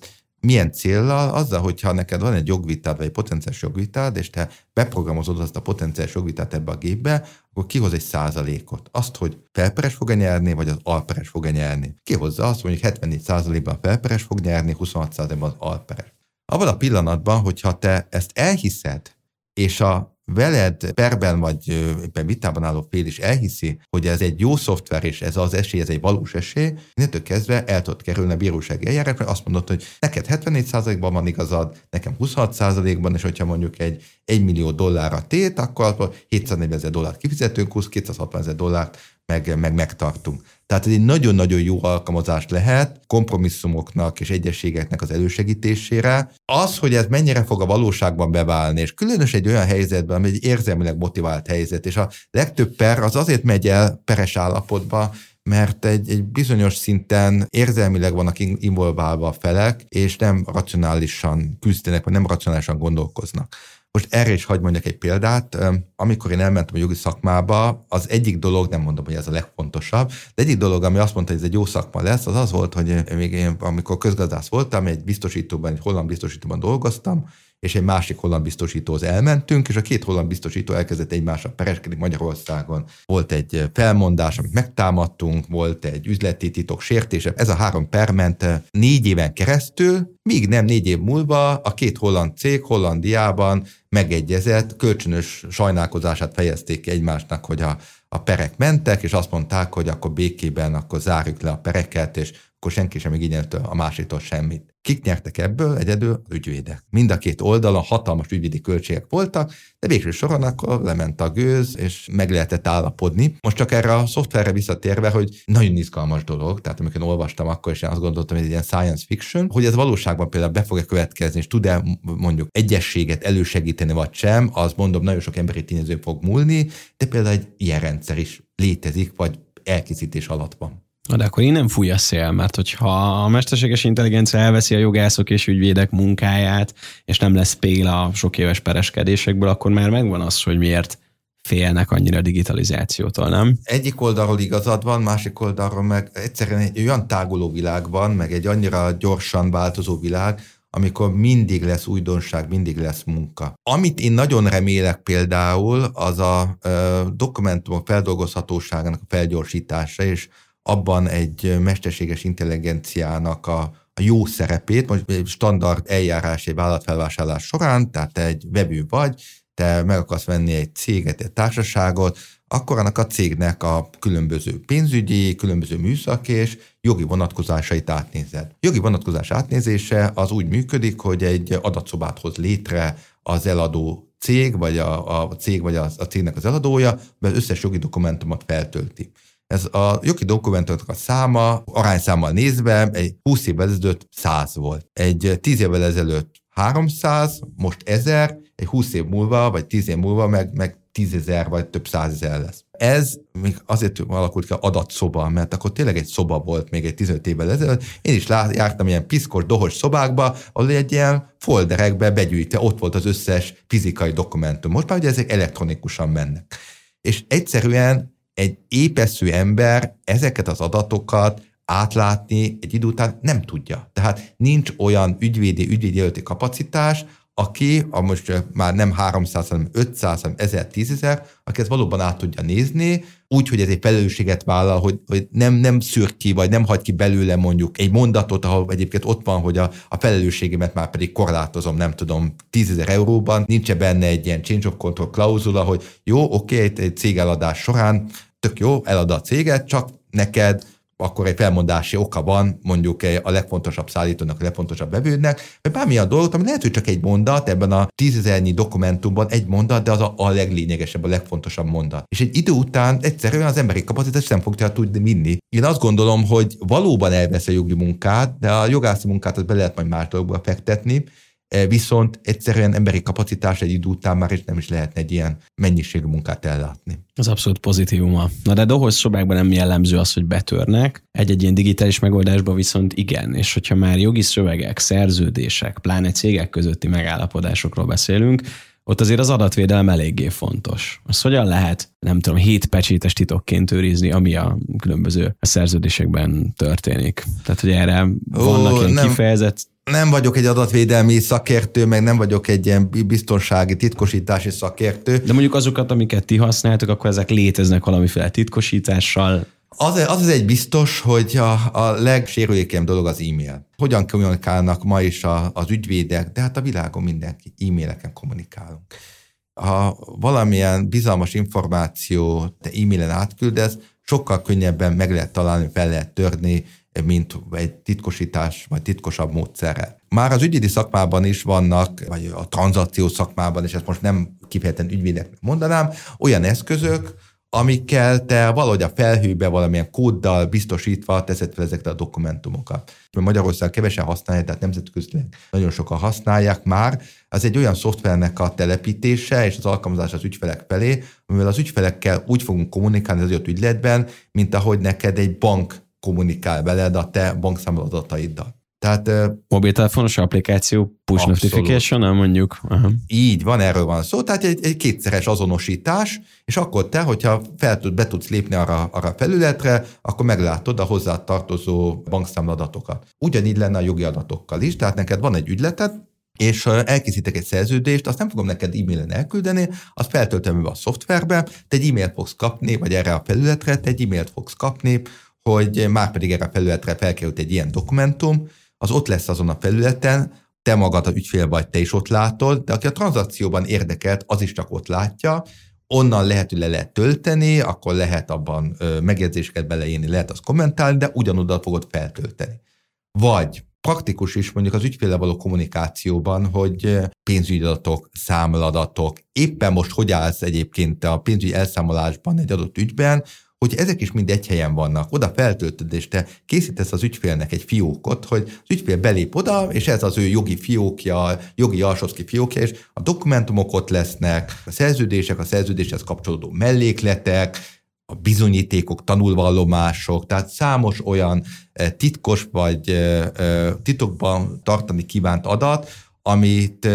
Milyen céllal? Azzal, hogyha neked van egy jogvitád, vagy egy potenciális jogvitád, és te beprogramozod azt a potenciális jogvitát ebbe a gépbe, akkor kihoz egy százalékot. Azt, hogy felperes fog-e nyerni, vagy az alperes fog-e nyerni. Kihozza azt, mondjuk 74 százalékban a felperes fog nyerni, 26 százalékban az alperes. Abban a pillanatban, hogyha te ezt elhiszed, és a veled perben vagy éppen vitában álló fél is elhiszi, hogy ez egy jó szoftver, és ez az esély, ez egy valós esély, innentől kezdve el tudod kerülni a bírósági eljárás, mert azt mondod, hogy neked 74%-ban van igazad, nekem 26%-ban, és hogyha mondjuk egy 1 millió dollár a tét, akkor 740 ezer dollárt kifizetünk, 20 260 ezer dollárt meg, meg megtartunk. Tehát ez egy nagyon-nagyon jó alkalmazás lehet kompromisszumoknak és egyességeknek az elősegítésére. Az, hogy ez mennyire fog a valóságban beválni, és különös egy olyan helyzetben, ami egy érzelmileg motivált helyzet, és a legtöbb per az azért megy el peres állapotba, mert egy, egy bizonyos szinten érzelmileg vannak involválva a felek, és nem racionálisan küzdenek, vagy nem racionálisan gondolkoznak. Most erre is hagy mondjak egy példát. Amikor én elmentem a jogi szakmába, az egyik dolog, nem mondom, hogy ez a legfontosabb, de egyik dolog, ami azt mondta, hogy ez egy jó szakma lesz, az az volt, hogy még én, amikor közgazdász voltam, egy biztosítóban, egy holland biztosítóban dolgoztam, és egy másik holland biztosítóhoz elmentünk, és a két holland biztosító elkezdett egymással pereskedni Magyarországon. Volt egy felmondás, amit megtámadtunk, volt egy üzleti titok sértése. Ez a három per ment négy éven keresztül, míg nem négy év múlva a két holland cég Hollandiában megegyezett, kölcsönös sajnálkozását fejezték ki egymásnak, hogy a, a perek mentek, és azt mondták, hogy akkor békében akkor zárjuk le a pereket, és akkor senki sem igényelte a másiktól semmit. Kik nyertek ebből? Egyedül az ügyvédek. Mind a két oldalon hatalmas ügyvédi költségek voltak, de végső soron akkor lement a gőz, és meg lehetett állapodni. Most csak erre a szoftverre visszatérve, hogy nagyon izgalmas dolog, tehát amikor én olvastam, akkor is én azt gondoltam, hogy ez ilyen science fiction, hogy ez valóságban például be fog-e következni, és tud-e mondjuk egyességet elősegíteni, vagy sem, az mondom, nagyon sok emberi tényező fog múlni, de például egy ilyen rendszer is létezik, vagy elkészítés alatt van.
De akkor innen fúj a szél, mert hogyha a mesterséges intelligencia elveszi a jogászok és ügyvédek munkáját, és nem lesz pél a sok éves pereskedésekből, akkor már megvan az, hogy miért félnek annyira digitalizációtól, nem?
Egyik oldalról igazad van, másik oldalról meg egyszerűen egy olyan táguló világ van, meg egy annyira gyorsan változó világ, amikor mindig lesz újdonság, mindig lesz munka. Amit én nagyon remélek például, az a dokumentumok feldolgozhatóságának a felgyorsítása, és abban egy mesterséges intelligenciának a, a jó szerepét, most standard eljárás egy vállalatfelvásárlás során, tehát te egy vevő vagy, te meg akarsz venni egy céget, egy társaságot, akkor annak a cégnek a különböző pénzügyi, különböző műszaki és jogi vonatkozásait átnézed. Jogi vonatkozás átnézése az úgy működik, hogy egy adatszobát hoz létre az eladó cég, vagy a, a cég, vagy a, a cégnek az eladója, mert összes jogi dokumentumot feltölti. Ez a jogi dokumentumok a száma, arányszámmal nézve, egy 20 évvel ezelőtt 100 volt. Egy 10 évvel ezelőtt 300, most 1000, egy 20 év múlva, vagy 10 év múlva meg, meg 10 ezer, vagy több százezer lesz. Ez még azért alakult ki adatszoba, mert akkor tényleg egy szoba volt még egy 15 évvel ezelőtt. Én is lát, jártam ilyen piszkos, dohos szobákba, ahol egy ilyen folderekbe begyűjtve, ott volt az összes fizikai dokumentum. Most már ugye ezek elektronikusan mennek. És egyszerűen egy épeszű ember ezeket az adatokat átlátni egy idő után nem tudja. Tehát nincs olyan ügyvédi, ügyvédi kapacitás, aki, a most már nem 300, hanem 500, hanem 1000, 10 aki ezt valóban át tudja nézni, úgy, hogy ez egy felelősséget vállal, hogy, hogy nem, nem szűr ki, vagy nem hagy ki belőle mondjuk egy mondatot, ahol egyébként ott van, hogy a, a felelősségemet már pedig korlátozom, nem tudom, 10 ezer euróban, nincs benne egy ilyen change of control klauzula, hogy jó, oké, egy, egy cégeladás során tök jó, elad a céget, csak neked akkor egy felmondási oka van mondjuk a legfontosabb szállítónak, a legfontosabb vevődnek, vagy bármilyen dolgot, ami lehet, hogy csak egy mondat, ebben a tízezernyi dokumentumban egy mondat, de az a, a leglényegesebb, a legfontosabb mondat. És egy idő után egyszerűen az emberi kapacitás nem fogja tudni vinni. Én azt gondolom, hogy valóban elvesz a jogi munkát, de a jogászi munkát az be lehet majd más dolgokba fektetni, viszont egyszerűen emberi kapacitás egy idő után már is nem is lehetne egy ilyen mennyiségű munkát ellátni.
Az abszolút pozitívuma. Na de dohoz szobákban nem jellemző az, hogy betörnek, egy-egy ilyen digitális megoldásban viszont igen, és hogyha már jogi szövegek, szerződések, pláne cégek közötti megállapodásokról beszélünk, ott azért az adatvédelem eléggé fontos. Az hogyan lehet, nem tudom, hét pecsétes titokként őrizni, ami a különböző szerződésekben történik? Tehát, hogy erre vannak Ó, ilyen nem. kifejezett
nem vagyok egy adatvédelmi szakértő, meg nem vagyok egy ilyen biztonsági, titkosítási szakértő.
De mondjuk azokat, amiket ti használtok, akkor ezek léteznek valamiféle titkosítással.
Az, az az egy biztos, hogy a, a legsérülékenyebb dolog az e-mail. Hogyan kommunikálnak ma is a, az ügyvédek, de hát a világon mindenki e-maileken kommunikálunk. Ha valamilyen bizalmas információ te e-mailen átküldesz, sokkal könnyebben meg lehet találni, fel lehet törni, mint egy titkosítás vagy titkosabb módszerrel. Már az ügyvédi szakmában is vannak, vagy a tranzakció szakmában, és ezt most nem kifejezetten ügyvédeknek mondanám, olyan eszközök, amikkel te valahogy a felhőbe valamilyen kóddal biztosítva teszed fel ezeket a dokumentumokat. Magyarország kevesen használja, tehát nemzetközileg nagyon sokan használják már. Ez egy olyan szoftvernek a telepítése és az alkalmazás az ügyfelek felé, amivel az ügyfelekkel úgy fogunk kommunikálni az adott ügyletben, mint ahogy neked egy bank kommunikál veled a te bankszámladataiddal.
Tehát, Mobiltelefonos applikáció, push abszolút. notification, nem mondjuk. Aha.
Így van, erről van szó, tehát egy, egy kétszeres azonosítás, és akkor te, hogyha fel tud, be tudsz lépni arra, arra a felületre, akkor meglátod a hozzá tartozó bankszámladatokat. Ugyanígy lenne a jogi adatokkal is, tehát neked van egy ügyleted, és elkészítek egy szerződést, azt nem fogom neked e-mailen elküldeni, azt feltöltöm be a szoftverbe, te egy e-mailt fogsz kapni, vagy erre a felületre, te egy e-mailt fogsz kapni, hogy már pedig erre a felületre felkerült egy ilyen dokumentum, az ott lesz azon a felületen, te magad a ügyfél vagy, te is ott látod, de aki a tranzakcióban érdekelt, az is csak ott látja, onnan lehet, hogy le lehet tölteni, akkor lehet abban megjegyzéseket beleírni, lehet azt kommentálni, de ugyanoda fogod feltölteni. Vagy praktikus is mondjuk az ügyféle való kommunikációban, hogy pénzügyi adatok, számladatok, éppen most hogy állsz egyébként a pénzügyi elszámolásban egy adott ügyben, hogy ezek is mind egy helyen vannak, oda feltöltöd, és te készítesz az ügyfélnek egy fiókot, hogy az ügyfél belép oda, és ez az ő jogi fiókja, jogi alsoszki fiókja, és a dokumentumok ott lesznek, a szerződések, a szerződéshez kapcsolódó mellékletek, a bizonyítékok, tanulvallomások, tehát számos olyan titkos vagy titokban tartani kívánt adat, amit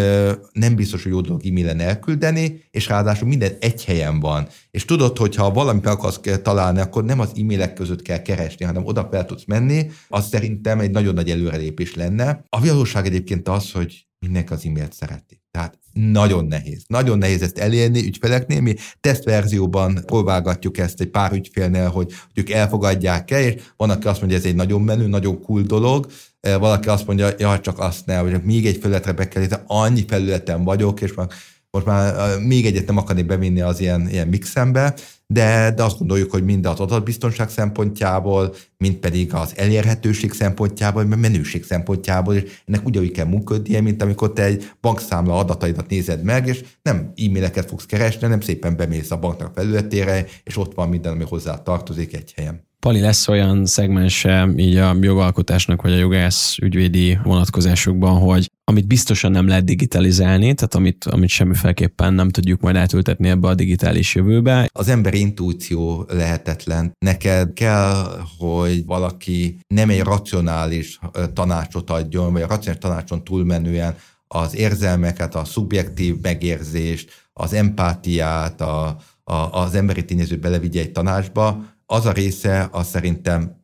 nem biztos, hogy jó dolog e-mailen elküldeni, és ráadásul minden egy helyen van. És tudod, hogy ha valamit meg akarsz találni, akkor nem az e-mailek között kell keresni, hanem oda fel tudsz menni, az szerintem egy nagyon nagy előrelépés lenne. A valóság egyébként az, hogy mindenki az e-mailt szereti. Tehát nagyon nehéz. Nagyon nehéz ezt elérni ügyfeleknél. Mi tesztverzióban próbálgatjuk ezt egy pár ügyfélnél, hogy, hogy ők elfogadják-e, és van, aki azt mondja, ez egy nagyon menő, nagyon cool dolog, valaki azt mondja, ja, csak azt ne, hogy még egy felületre be kell, annyi felületen vagyok, és már, most már még egyet nem akarnék bevinni az ilyen, ilyen mixembe, de, de azt gondoljuk, hogy mind az adatbiztonság szempontjából, mind pedig az elérhetőség szempontjából, vagy menőség szempontjából, és ennek ugyanúgy kell működnie, mint amikor te egy bankszámla adataidat nézed meg, és nem e-maileket fogsz keresni, hanem szépen bemész a banknak felületére, és ott van minden, ami hozzá tartozik egy helyen.
Pali, lesz olyan szegmense így a jogalkotásnak, vagy a jogász ügyvédi vonatkozásokban, hogy amit biztosan nem lehet digitalizálni, tehát amit, amit semmiféleképpen nem tudjuk majd átültetni ebbe a digitális jövőbe.
Az ember intuíció lehetetlen. Neked kell, hogy valaki nem egy racionális tanácsot adjon, vagy a racionális tanácson túlmenően az érzelmeket, a szubjektív megérzést, az empátiát, a, a, az emberi tényezőt belevigye egy tanácsba, az a része, az szerintem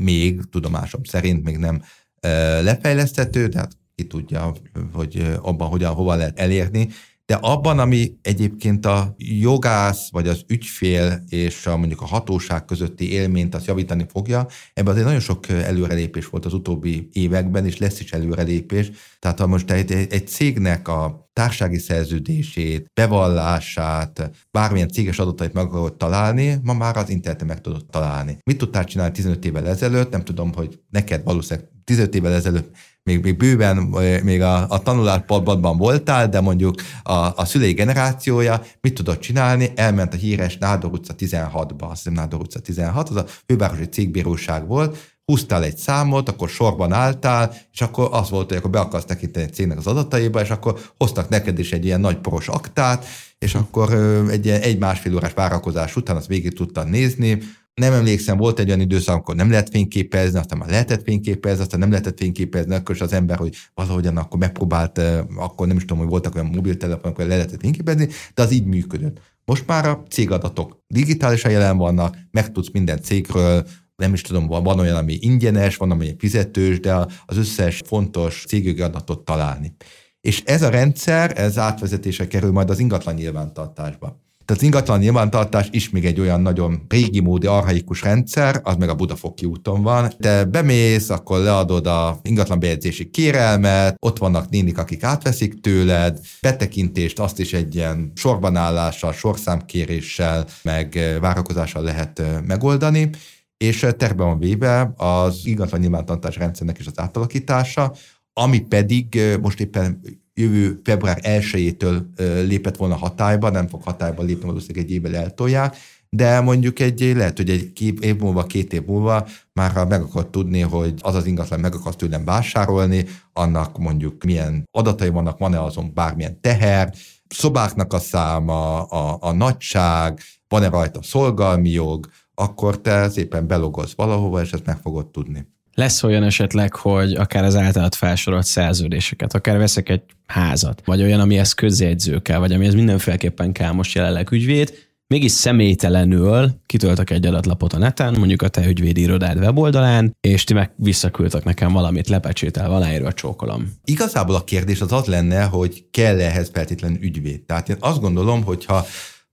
még, tudomásom szerint még nem lefejleszthető, tehát ki tudja, hogy abban hogyan, hova lehet elérni, de abban, ami egyébként a jogász, vagy az ügyfél és a, mondjuk a hatóság közötti élményt azt javítani fogja, ebben azért nagyon sok előrelépés volt az utóbbi években, és lesz is előrelépés. Tehát ha most egy, egy cégnek a társági szerződését, bevallását, bármilyen céges adatait meg akarod találni, ma már az interneten meg tudod találni. Mit tudtál csinálni 15 évvel ezelőtt? Nem tudom, hogy neked valószínűleg 15 évvel ezelőtt még, még bőven, még a, a tanuláspadban voltál, de mondjuk a, a szülei generációja mit tudott csinálni? Elment a híres Nádor utca 16-ba, azt hiszem Nádor utca 16, az a fővárosi cégbíróság volt, húztál egy számot, akkor sorban álltál, és akkor az volt, hogy akkor be akarsz tekinteni egy cégnek az adataiba, és akkor hoztak neked is egy ilyen nagy poros aktát, és akkor egy egy-másfél órás várakozás után azt végig tudtad nézni, nem emlékszem, volt egy olyan időszak, amikor nem lehet fényképezni, aztán már lehetett fényképezni, aztán nem lehetett fényképezni, akkor is az ember, hogy valahogyan akkor megpróbált, akkor nem is tudom, hogy voltak olyan mobiltelefonok, hogy le lehetett fényképezni, de az így működött. Most már a cégadatok digitálisan jelen vannak, megtudsz minden cégről, nem is tudom, van olyan, ami ingyenes, van, ami fizetős, de az összes fontos cégjogi adatot találni. És ez a rendszer, ez átvezetése kerül majd az ingatlan nyilvántartásba. Tehát az ingatlan nyilvántartás is még egy olyan nagyon régi módi, arhaikus rendszer, az meg a Budafoki úton van. Te bemész, akkor leadod a ingatlan bejegyzési kérelmet, ott vannak nénik, akik átveszik tőled, betekintést azt is egy ilyen sorbanállással, sorszámkéréssel, meg várakozással lehet megoldani és terve van véve az ingatlan nyilvántartás rendszernek is az átalakítása, ami pedig most éppen jövő február 1-től lépett volna hatályba, nem fog hatályba lépni, valószínűleg egy évvel eltolják, de mondjuk egy, lehet, hogy egy év múlva, két év múlva már meg akar tudni, hogy az az ingatlan meg akar tőlem vásárolni, annak mondjuk milyen adatai vannak, van-e azon bármilyen teher, szobáknak a száma, a, a nagyság, van-e rajta szolgalmi jog, akkor te szépen belogolsz valahova, és ezt meg fogod tudni.
Lesz olyan esetleg, hogy akár az általad felsorolt szerződéseket, akár veszek egy házat, vagy olyan, amihez közjegyző kell, vagy amihez mindenféleképpen kell most jelenleg ügyvéd, mégis személytelenül kitöltök egy adatlapot a neten, mondjuk a te ügyvédi irodád weboldalán, és ti meg visszaküldtek nekem valamit, lepecsétel, aláírva csókolom.
Igazából a kérdés az az lenne, hogy kell ehhez feltétlenül ügyvéd. Tehát én azt gondolom, hogyha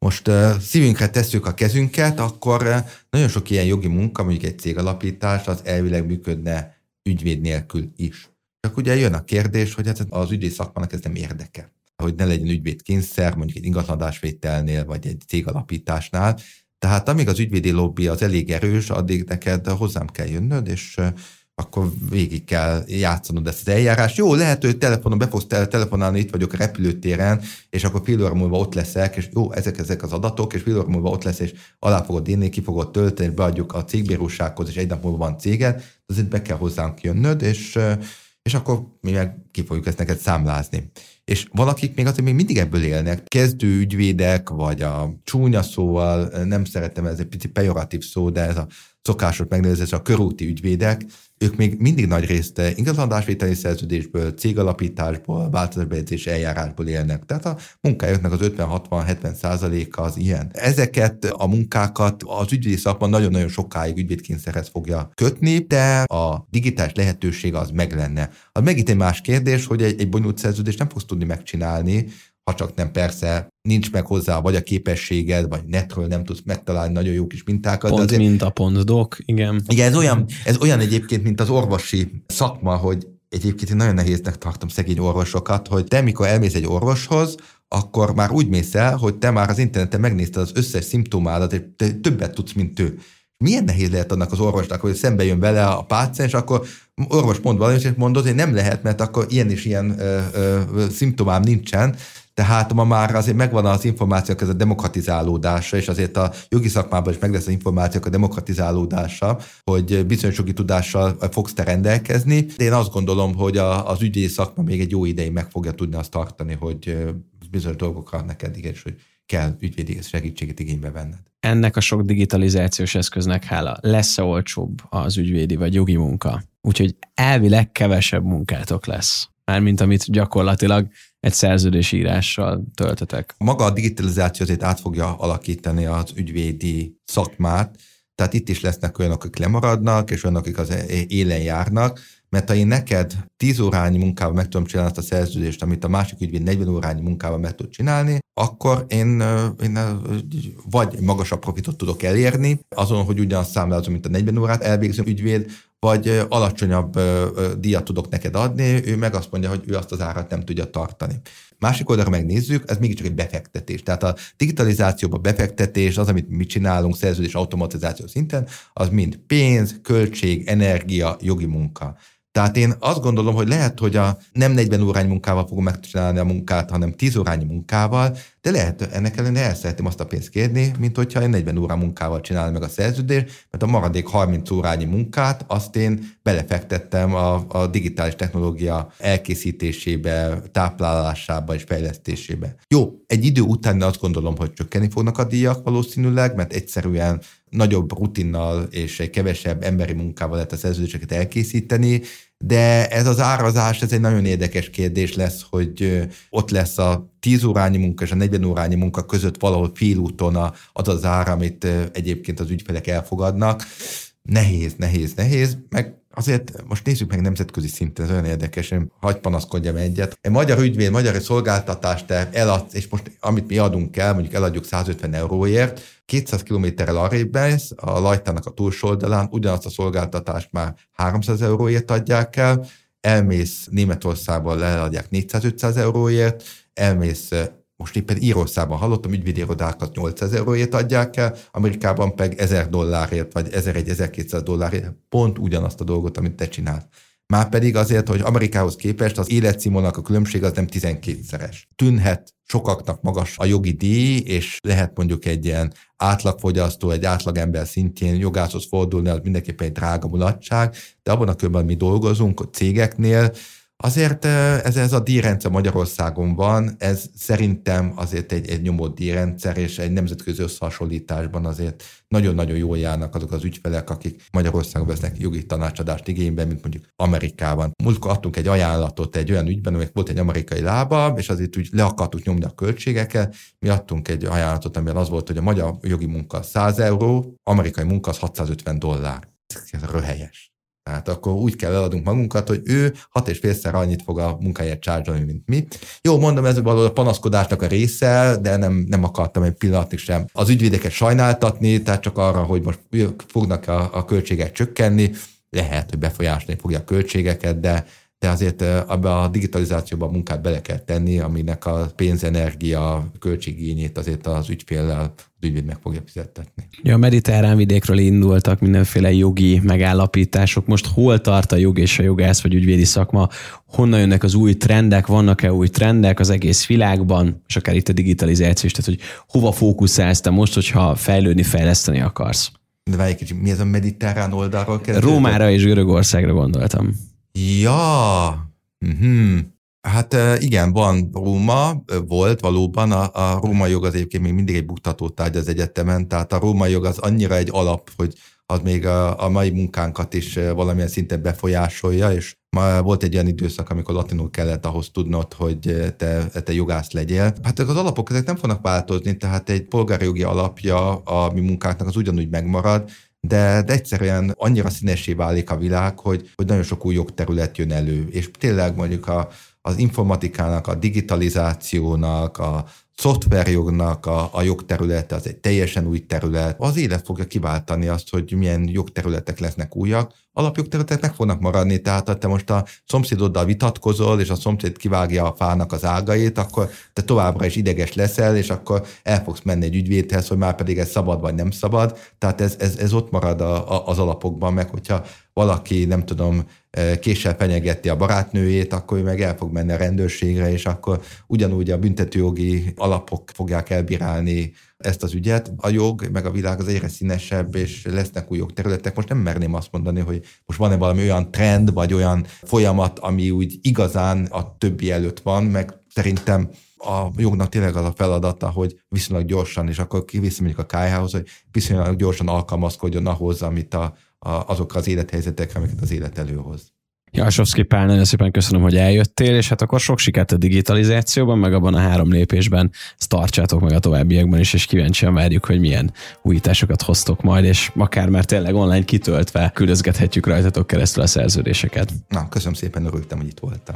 most szívünkre tesszük a kezünket, akkor nagyon sok ilyen jogi munka, mondjuk egy cégalapítás, az elvileg működne ügyvéd nélkül is. Csak ugye jön a kérdés, hogy hát az ügyvéd szakmának ez nem érdeke. Hogy ne legyen ügyvéd kényszer, mondjuk egy ingatlanadásvételnél, vagy egy cégalapításnál. Tehát amíg az ügyvédi lobby az elég erős, addig neked hozzám kell jönnöd, és akkor végig kell játszanod ezt az eljárást. Jó, lehet, hogy telefonon be fogsz telefonálni, itt vagyok a repülőtéren, és akkor fél óra múlva ott leszek, és jó, ezek, ezek az adatok, és fél óra múlva ott lesz, és alá fogod írni, ki fogod tölteni, beadjuk a cégbírósághoz, és egy nap múlva van céged, azért be kell hozzánk jönnöd, és és akkor mi meg ki fogjuk ezt neked számlázni. És valakik még azért még mindig ebből élnek. Kezdő ügyvédek, vagy a csúnya szóval, nem szeretem, ez egy picit pejoratív szó, de ez a szokásos megnevezés, a körúti ügyvédek, ők még mindig nagy részt ingatlanadásvételi szerződésből, cégalapításból, változatbejegyzés eljárásból élnek. Tehát a munkájuknak az 50-60-70 százaléka az ilyen. Ezeket a munkákat az ügyvédi szakma nagyon-nagyon sokáig ügyvédkényszerhez fogja kötni, de a digitális lehetőség az meg lenne. Az megint egy más kérdés, hogy egy, egy bonyolult szerződést nem fogsz tudni megcsinálni, ha csak nem persze nincs meg hozzá vagy a képességed, vagy netről nem tudsz megtalálni nagyon jó kis mintákat.
Pont azért, mint a pontdok, igen.
Igen, ez olyan, ez olyan egyébként, mint az orvosi szakma, hogy egyébként én nagyon nehéznek tartom szegény orvosokat, hogy te mikor elmész egy orvoshoz, akkor már úgy mész el, hogy te már az interneten megnézted az összes szimptomádat, és te többet tudsz, mint ő. Milyen nehéz lehet annak az orvosnak, hogy szembe jön vele a páciens, akkor orvos mond valamit, és mondod, hogy nem lehet, mert akkor ilyen és ilyen ö, ö, szimptomám nincsen, tehát ma már azért megvan az információk, ez a demokratizálódása, és azért a jogi szakmában is meg lesz az információk a demokratizálódása, hogy bizonyos jogi tudással fogsz te rendelkezni. De én azt gondolom, hogy a, az ügyi szakma még egy jó ideig meg fogja tudni azt tartani, hogy bizonyos dolgokra neked igenis, hogy kell ügyvédi segítséget igénybe venned.
Ennek a sok digitalizációs eszköznek hála lesz-e olcsóbb az ügyvédi vagy jogi munka? Úgyhogy elvileg kevesebb munkátok lesz. Mármint amit gyakorlatilag egy szerződésírással töltetek.
Maga a digitalizáció azért át fogja alakítani az ügyvédi szakmát, tehát itt is lesznek olyanok, akik lemaradnak, és olyanok, akik az élen járnak, mert ha én neked 10 órányi munkával meg tudom csinálni azt a szerződést, amit a másik ügyvéd 40 órányi munkával meg tud csinálni, akkor én, én vagy magasabb profitot tudok elérni, azon, hogy ugyanazt számlázom, mint a 40 órát elvégző ügyvéd, vagy alacsonyabb díjat tudok neked adni, ő meg azt mondja, hogy ő azt az árat nem tudja tartani. Másik oldalra megnézzük, ez mégiscsak egy befektetés. Tehát a digitalizációban befektetés, az, amit mi csinálunk szerződés automatizáció szinten, az mind pénz, költség, energia, jogi munka. Tehát én azt gondolom, hogy lehet, hogy a nem 40 órányi munkával fogom megcsinálni a munkát, hanem 10 órányi munkával, de lehet ennek ellenére el szeretném azt a pénzt kérni, mint hogyha én 40 óra munkával csinálom meg a szerződést, mert a maradék 30 órányi munkát azt én belefektettem a, a digitális technológia elkészítésébe, táplálásába és fejlesztésébe. Jó, egy idő után azt gondolom, hogy csökkenni fognak a díjak valószínűleg, mert egyszerűen nagyobb rutinnal és egy kevesebb emberi munkával lehet a szerződéseket elkészíteni, de ez az árazás, ez egy nagyon érdekes kérdés lesz, hogy ott lesz a 10 órányi munka és a 40 órányi munka között valahol félúton az az ár, amit egyébként az ügyfelek elfogadnak. Nehéz, nehéz, nehéz, meg Azért most nézzük meg nemzetközi szinten, ez olyan érdekes, hagy panaszkodjam egyet. Egy magyar ügyvéd, magyar szolgáltatást eladsz, és most amit mi adunk el, mondjuk eladjuk 150 euróért, 200 kilométerrel arrébb lesz, a lajtának a túlsó oldalán ugyanazt a szolgáltatást már 300 euróért adják el, elmész Németországban leadják 400-500 euróért, elmész most éppen Írországban hallottam, ügyvédi irodákat 800 euróért adják el, Amerikában pedig 1000 dollárért, vagy 1001-1200 dollárért, pont ugyanazt a dolgot, amit te csinálsz. Már pedig azért, hogy Amerikához képest az életszínvonalak a különbség az nem 12-szeres. Tűnhet sokaknak magas a jogi díj, és lehet mondjuk egy ilyen átlagfogyasztó, egy átlagember szintjén jogászhoz fordulni, az mindenképpen egy drága mulatság, de abban a körben mi dolgozunk a cégeknél, Azért ez, ez a díjrendszer Magyarországon van, ez szerintem azért egy, egy nyomott díjrendszer, és egy nemzetközi összehasonlításban azért nagyon-nagyon jól járnak azok az ügyfelek, akik Magyarországon vesznek jogi tanácsadást igénybe, mint mondjuk Amerikában. Múltkor adtunk egy ajánlatot egy olyan ügyben, amelyek volt egy amerikai lába, és azért úgy le akartuk nyomni a költségeket. Mi adtunk egy ajánlatot, amiben az volt, hogy a magyar jogi munka 100 euró, amerikai munka az 650 dollár. Ez röhelyes. Tehát akkor úgy kell eladunk magunkat, hogy ő hat és félszer annyit fog a munkáját csárgyalni, mint mi. Jó, mondom, ez való a panaszkodásnak a része, de nem, nem akartam egy pillanatig sem az ügyvédeket sajnáltatni, tehát csak arra, hogy most fognak a, a költségek csökkenni, lehet, hogy befolyásolni fogja a költségeket, de de azért abba a digitalizációban munkát bele kell tenni, aminek a pénzenergia költségényét azért az ügyféllel ügyvéd meg fogja fizettetni.
Ja, a mediterrán vidékről indultak mindenféle jogi megállapítások. Most hol tart a jog és a jogász vagy ügyvédi szakma? Honnan jönnek az új trendek? Vannak-e új trendek az egész világban? És akár itt a digitalizáció is, tehát hogy hova fókuszálsz te most, hogyha fejlődni, fejleszteni akarsz?
De várj kicsit, mi ez a mediterrán oldalról kezdődött?
Rómára és Görögországra gondoltam.
Ja, uh-huh. Hát igen, van Róma, volt valóban, a, a római jog az egyébként még mindig egy buktató tárgy az egyetemen, tehát a római jog az annyira egy alap, hogy az még a, a mai munkánkat is valamilyen szinten befolyásolja, és ma volt egy olyan időszak, amikor latinul kellett ahhoz tudnod, hogy te, te jogász legyél. Hát az alapok ezek nem fognak változni, tehát egy polgári jogi alapja a mi munkáknak az ugyanúgy megmarad, de, de egyszerűen annyira színesé válik a világ, hogy, hogy nagyon sok új jogterület jön elő. És tényleg mondjuk a, az informatikának, a digitalizációnak, a szoftverjognak a, a jogterülete az egy teljesen új terület. Az élet fogja kiváltani azt, hogy milyen jogterületek lesznek újak. Alapjogterületek meg fognak maradni, tehát ha te most a szomszédoddal vitatkozol, és a szomszéd kivágja a fának az ágait, akkor te továbbra is ideges leszel, és akkor el fogsz menni egy ügyvédhez, hogy már pedig ez szabad vagy nem szabad. Tehát ez, ez, ez ott marad a, a, az alapokban, meg hogyha valaki, nem tudom, késsel fenyegeti a barátnőjét, akkor ő meg el fog menni a rendőrségre, és akkor ugyanúgy a büntetőjogi alapok fogják elbírálni ezt az ügyet. A jog, meg a világ az egyre színesebb, és lesznek új jogterületek. Most nem merném azt mondani, hogy most van-e valami olyan trend, vagy olyan folyamat, ami úgy igazán a többi előtt van, meg szerintem a jognak tényleg az a feladata, hogy viszonylag gyorsan, és akkor mondjuk a KH-hoz, hogy viszonylag gyorsan alkalmazkodjon ahhoz, amit a, a, azokra az élethelyzetekre, amiket az élet előhoz.
Jasovszki Pál, nagyon szépen köszönöm, hogy eljöttél, és hát akkor sok sikert a digitalizációban, meg abban a három lépésben ezt tartsátok meg a továbbiakban is, és kíváncsian várjuk, hogy milyen újításokat hoztok majd, és akár már tényleg online kitöltve küldözgethetjük rajtatok keresztül a szerződéseket.
Na, köszönöm szépen, örültem, hogy itt voltam.